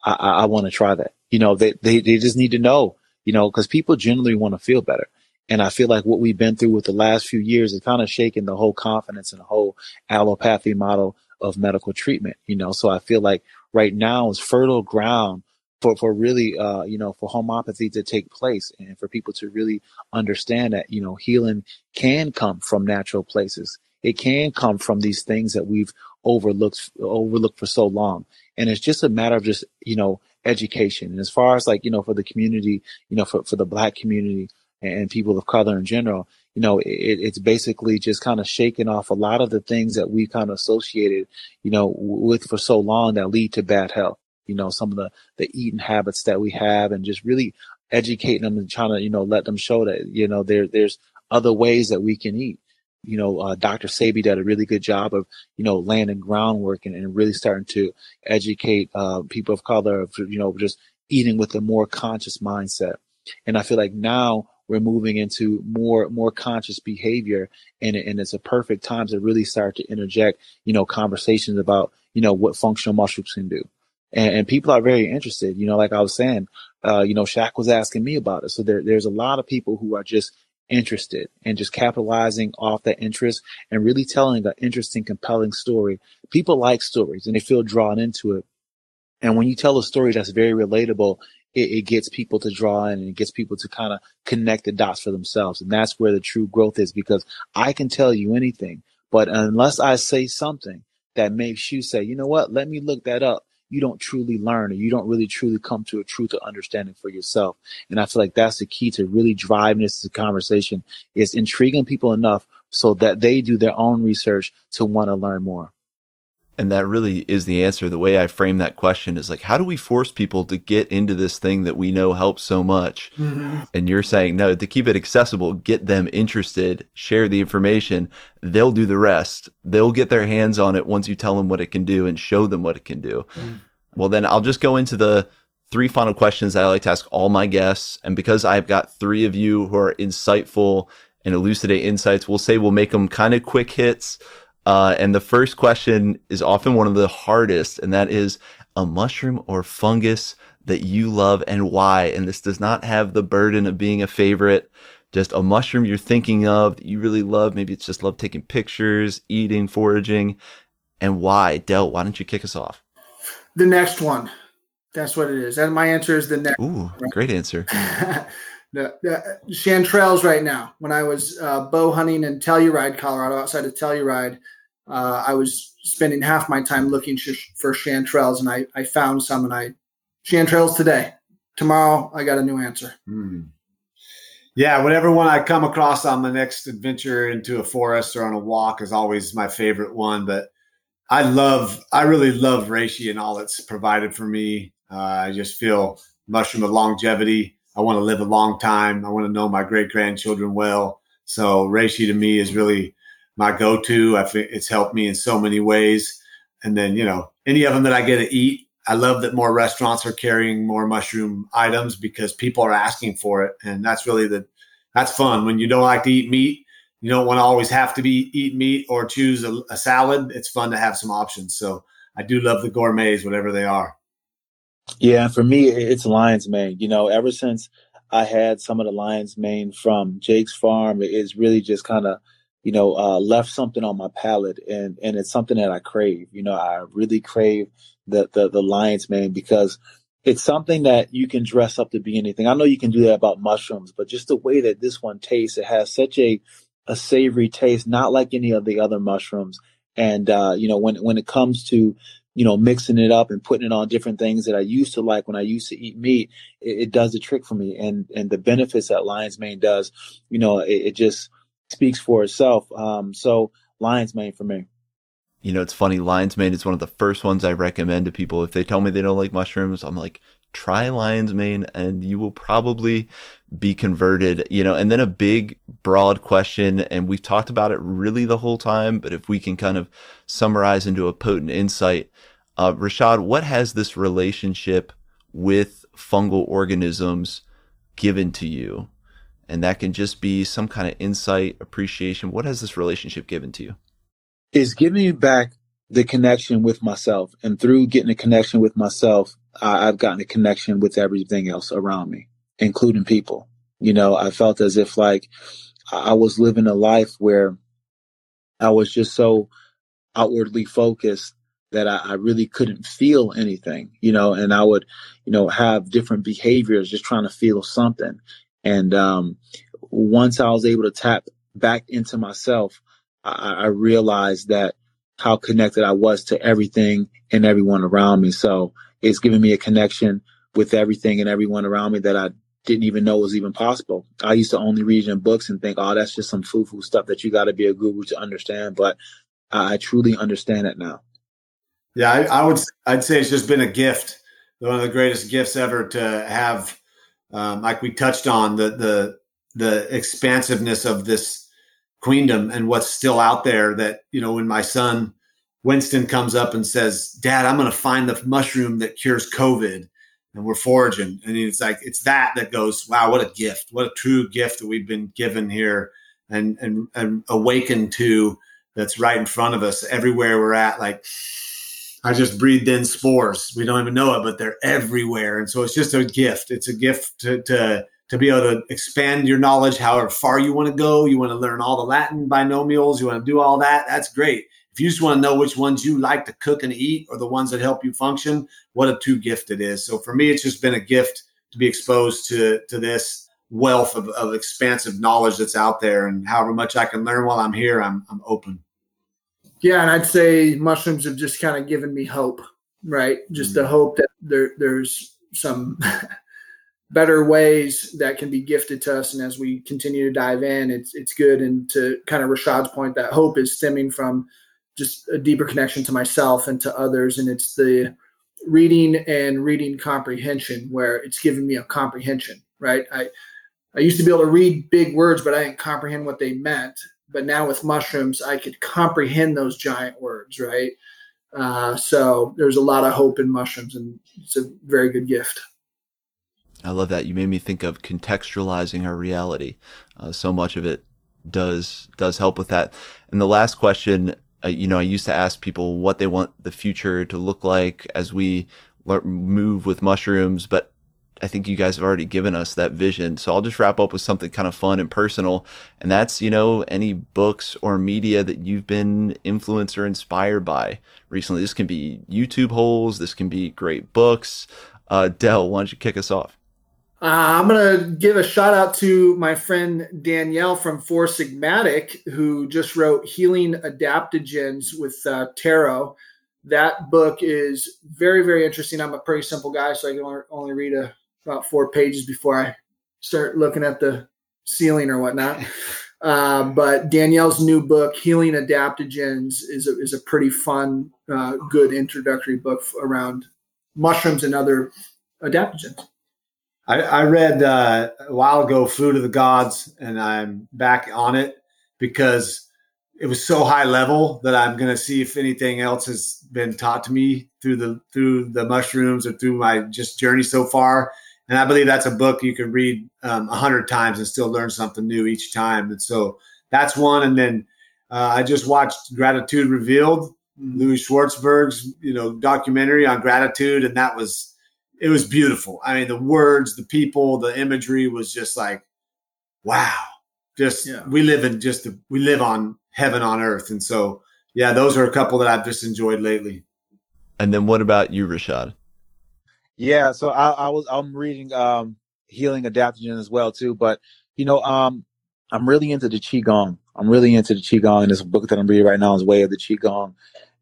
I, I, I want to try that. You know, they, they, they just need to know, you know, cause people generally want to feel better. And I feel like what we've been through with the last few years is kind of shaking the whole confidence in the whole allopathy model of medical treatment, you know. So I feel like right now is fertile ground for, for really, uh, you know, for homeopathy to take place and for people to really understand that, you know, healing can come from natural places. It can come from these things that we've overlooked, overlooked for so long. And it's just a matter of just, you know, education. And as far as like, you know, for the community, you know, for, for the black community and people of color in general, you know, it, it's basically just kind of shaking off a lot of the things that we kind of associated, you know, with for so long that lead to bad health you know, some of the, the eating habits that we have and just really educating them and trying to, you know, let them show that, you know, there, there's other ways that we can eat. you know, uh, Dr. Sebi did a really good job of, you know, laying the groundwork and, and really starting to educate uh, people of color, of, you know, just eating with a more conscious mindset. And I feel like now we're moving into more more conscious behavior, and and it's a perfect time to really start to interject, you know, conversations about, you know, what functional mushrooms can do. And, and people are very interested. You know, like I was saying, uh, you know, Shaq was asking me about it. So there, there's a lot of people who are just interested and just capitalizing off that interest and really telling an interesting, compelling story. People like stories and they feel drawn into it. And when you tell a story that's very relatable, it, it gets people to draw in and it gets people to kind of connect the dots for themselves. And that's where the true growth is because I can tell you anything, but unless I say something that makes you say, you know what, let me look that up you don't truly learn or you don't really truly come to a truth or understanding for yourself. And I feel like that's the key to really driving this conversation is intriguing people enough so that they do their own research to want to learn more. And that really is the answer. The way I frame that question is like, how do we force people to get into this thing that we know helps so much? Mm-hmm. And you're saying, no, to keep it accessible, get them interested, share the information. They'll do the rest. They'll get their hands on it once you tell them what it can do and show them what it can do. Mm-hmm. Well, then I'll just go into the three final questions that I like to ask all my guests. And because I've got three of you who are insightful and elucidate insights, we'll say we'll make them kind of quick hits uh, and the first question is often one of the hardest, and that is a mushroom or fungus that you love and why. And this does not have the burden of being a favorite. Just a mushroom you're thinking of that you really love. Maybe it's just love taking pictures, eating, foraging, and why. Del, why don't you kick us off? The next one. That's what it is. And my answer is the next. Ooh, great answer. the, the chanterelles right now. When I was uh, bow hunting in Telluride, Colorado, outside of Telluride, uh, I was spending half my time looking sh- for chanterelles, and I, I found some, and I chanterelles today. Tomorrow, I got a new answer. Mm. Yeah, whatever one I come across on the next adventure into a forest or on a walk is always my favorite one. But I love, I really love reishi and all it's provided for me. Uh, I just feel mushroom of longevity. I want to live a long time. I want to know my great grandchildren well. So reishi to me is really my go-to. I think it's helped me in so many ways. And then, you know, any of them that I get to eat, I love that more restaurants are carrying more mushroom items because people are asking for it. And that's really the, that's fun. When you don't like to eat meat, you don't want to always have to be eat meat or choose a, a salad. It's fun to have some options. So I do love the gourmets, whatever they are. Yeah, for me, it's lion's mane. You know, ever since I had some of the lion's mane from Jake's farm, it's really just kind of you know, uh, left something on my palate and, and it's something that I crave. You know, I really crave the, the, the lion's mane because it's something that you can dress up to be anything. I know you can do that about mushrooms, but just the way that this one tastes, it has such a, a savory taste, not like any of the other mushrooms. And, uh, you know, when, when it comes to, you know, mixing it up and putting it on different things that I used to like when I used to eat meat, it, it does a trick for me. And, and the benefits that lion's mane does, you know, it, it just, speaks for itself. Um, so lion's mane for me. You know, it's funny. Lion's mane is one of the first ones I recommend to people. If they tell me they don't like mushrooms, I'm like, try lion's mane and you will probably be converted, you know, and then a big broad question. And we've talked about it really the whole time, but if we can kind of summarize into a potent insight, uh, Rashad, what has this relationship with fungal organisms given to you? And that can just be some kind of insight, appreciation. What has this relationship given to you? It's giving me back the connection with myself. And through getting a connection with myself, I, I've gotten a connection with everything else around me, including people. You know, I felt as if like I was living a life where I was just so outwardly focused that I, I, really couldn't feel anything, you know, and I would, you know, have different behaviors just trying to feel something. And um, once I was able to tap back into myself, I, I realized that how connected I was to everything and everyone around me. So it's given me a connection with everything and everyone around me that I didn't even know was even possible. I used to only read in books and think, oh, that's just some foo-foo stuff that you got to be a guru to understand. But I, I truly understand it now. Yeah, I, I, would. I'd say it's just been a gift, one of the greatest gifts ever to have um, like we touched on the the the expansiveness of this queendom and what's still out there that, you know, when my son Winston comes up and says, Dad, I'm going to find the mushroom that cures COVID. And we're foraging. And it's like, it's that that goes, wow, what a gift. What a true gift that we've been given here and, and, and awakened to that's right in front of us everywhere we're at. Like, I just breathed in spores. We don't even know it, but they're everywhere. And so it's just a gift. It's a gift to, to to be able to expand your knowledge however far you want to go. You want to learn all the Latin binomials, you want to do all that. That's great. If you just want to know which ones you like to cook and eat or the ones that help you function, what a true gift it is. So for me, it's just been a gift to be exposed to, to this wealth of, of expansive knowledge that's out there. And however much I can learn while I'm here, I'm, I'm open. Yeah. And I'd say mushrooms have just kind of given me hope, right? Just mm-hmm. the hope that there, there's some better ways that can be gifted to us. And as we continue to dive in, it's it's good. And to kind of Rashad's point, that hope is stemming from just a deeper connection to myself and to others. And it's the reading and reading comprehension where it's giving me a comprehension, right? I I used to be able to read big words, but I didn't comprehend what they meant. But now with mushrooms, I could comprehend those giant words, right? Uh, so there's a lot of hope in mushrooms, and it's a very good gift. I love that. You made me think of contextualizing our reality. Uh, so much of it does does help with that. And the last question, uh, you know, I used to ask people what they want the future to look like as we move with mushrooms, but I think you guys have already given us that vision. So I'll just wrap up with something kind of fun and personal. And that's, you know, any books or media that you've been influenced or inspired by recently. This can be YouTube holes. This can be great books. Uh, Del, why don't you kick us off? Uh, I'm going to give a shout out to my friend Danielle from Four Sigmatic, who just wrote Healing Adaptogens with uh, Tero. That book is very, very interesting. I'm a pretty simple guy, so I can only read a, about four pages before I start looking at the ceiling or whatnot. Uh, but Danielle's new book, Healing Adaptogens, is a, is a pretty fun, uh, good introductory book around mushrooms and other adaptogens. I, I read uh, a while ago Food of the Gods, and I'm back on it because it was so high level that I'm going to see if anything else has been taught to me through the through the mushrooms or through my just journey so far. And I believe that's a book you can read um, a um, hundred times and still learn something new each time. And so that's one. And then uh, I just watched Gratitude Revealed, Louis Schwartzberg's you know documentary on gratitude, and that was it was beautiful. I mean, the words, the people, the imagery was just like, wow. Just yeah. we live in just a, we live on heaven on earth, and so yeah, those are a couple that I've just enjoyed lately. And then what about you, Rashad? Yeah, so I, I was I'm reading um, Healing Adaptogen as well too, but you know um, I'm really into the qigong. I'm really into the qigong, and this book that I'm reading right now is Way of the Qigong,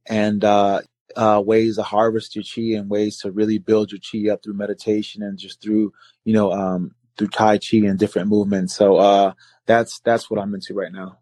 and uh, uh, ways to harvest your chi and ways to really build your chi up through meditation and just through you know um, through tai chi and different movements. So uh, that's that's what I'm into right now.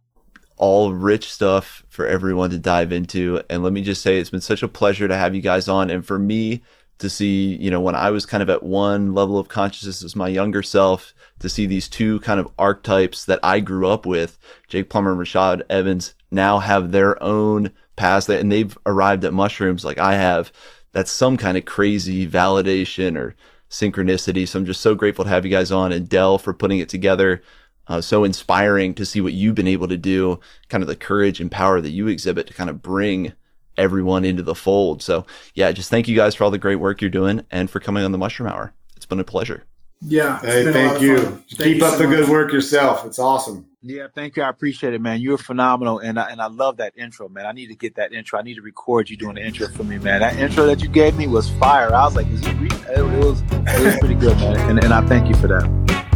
All rich stuff for everyone to dive into. And let me just say, it's been such a pleasure to have you guys on. And for me to see, you know, when I was kind of at one level of consciousness as my younger self, to see these two kind of archetypes that I grew up with, Jake Plummer and Rashad Evans, now have their own past that and they've arrived at mushrooms like I have, that's some kind of crazy validation or synchronicity. So I'm just so grateful to have you guys on and Del for putting it together. Uh, so inspiring to see what you've been able to do, kind of the courage and power that you exhibit to kind of bring everyone into the fold. So yeah, just thank you guys for all the great work you're doing and for coming on the Mushroom Hour. It's been a pleasure. Yeah. Hey, thank you. Keep you up so the good work yourself. It's awesome. Yeah, thank you. I appreciate it, man. You're phenomenal, and I, and I love that intro, man. I need to get that intro. I need to record you doing the intro for me, man. That intro that you gave me was fire. I was like, is he? Re-? It was it was pretty good, man, and and I thank you for that.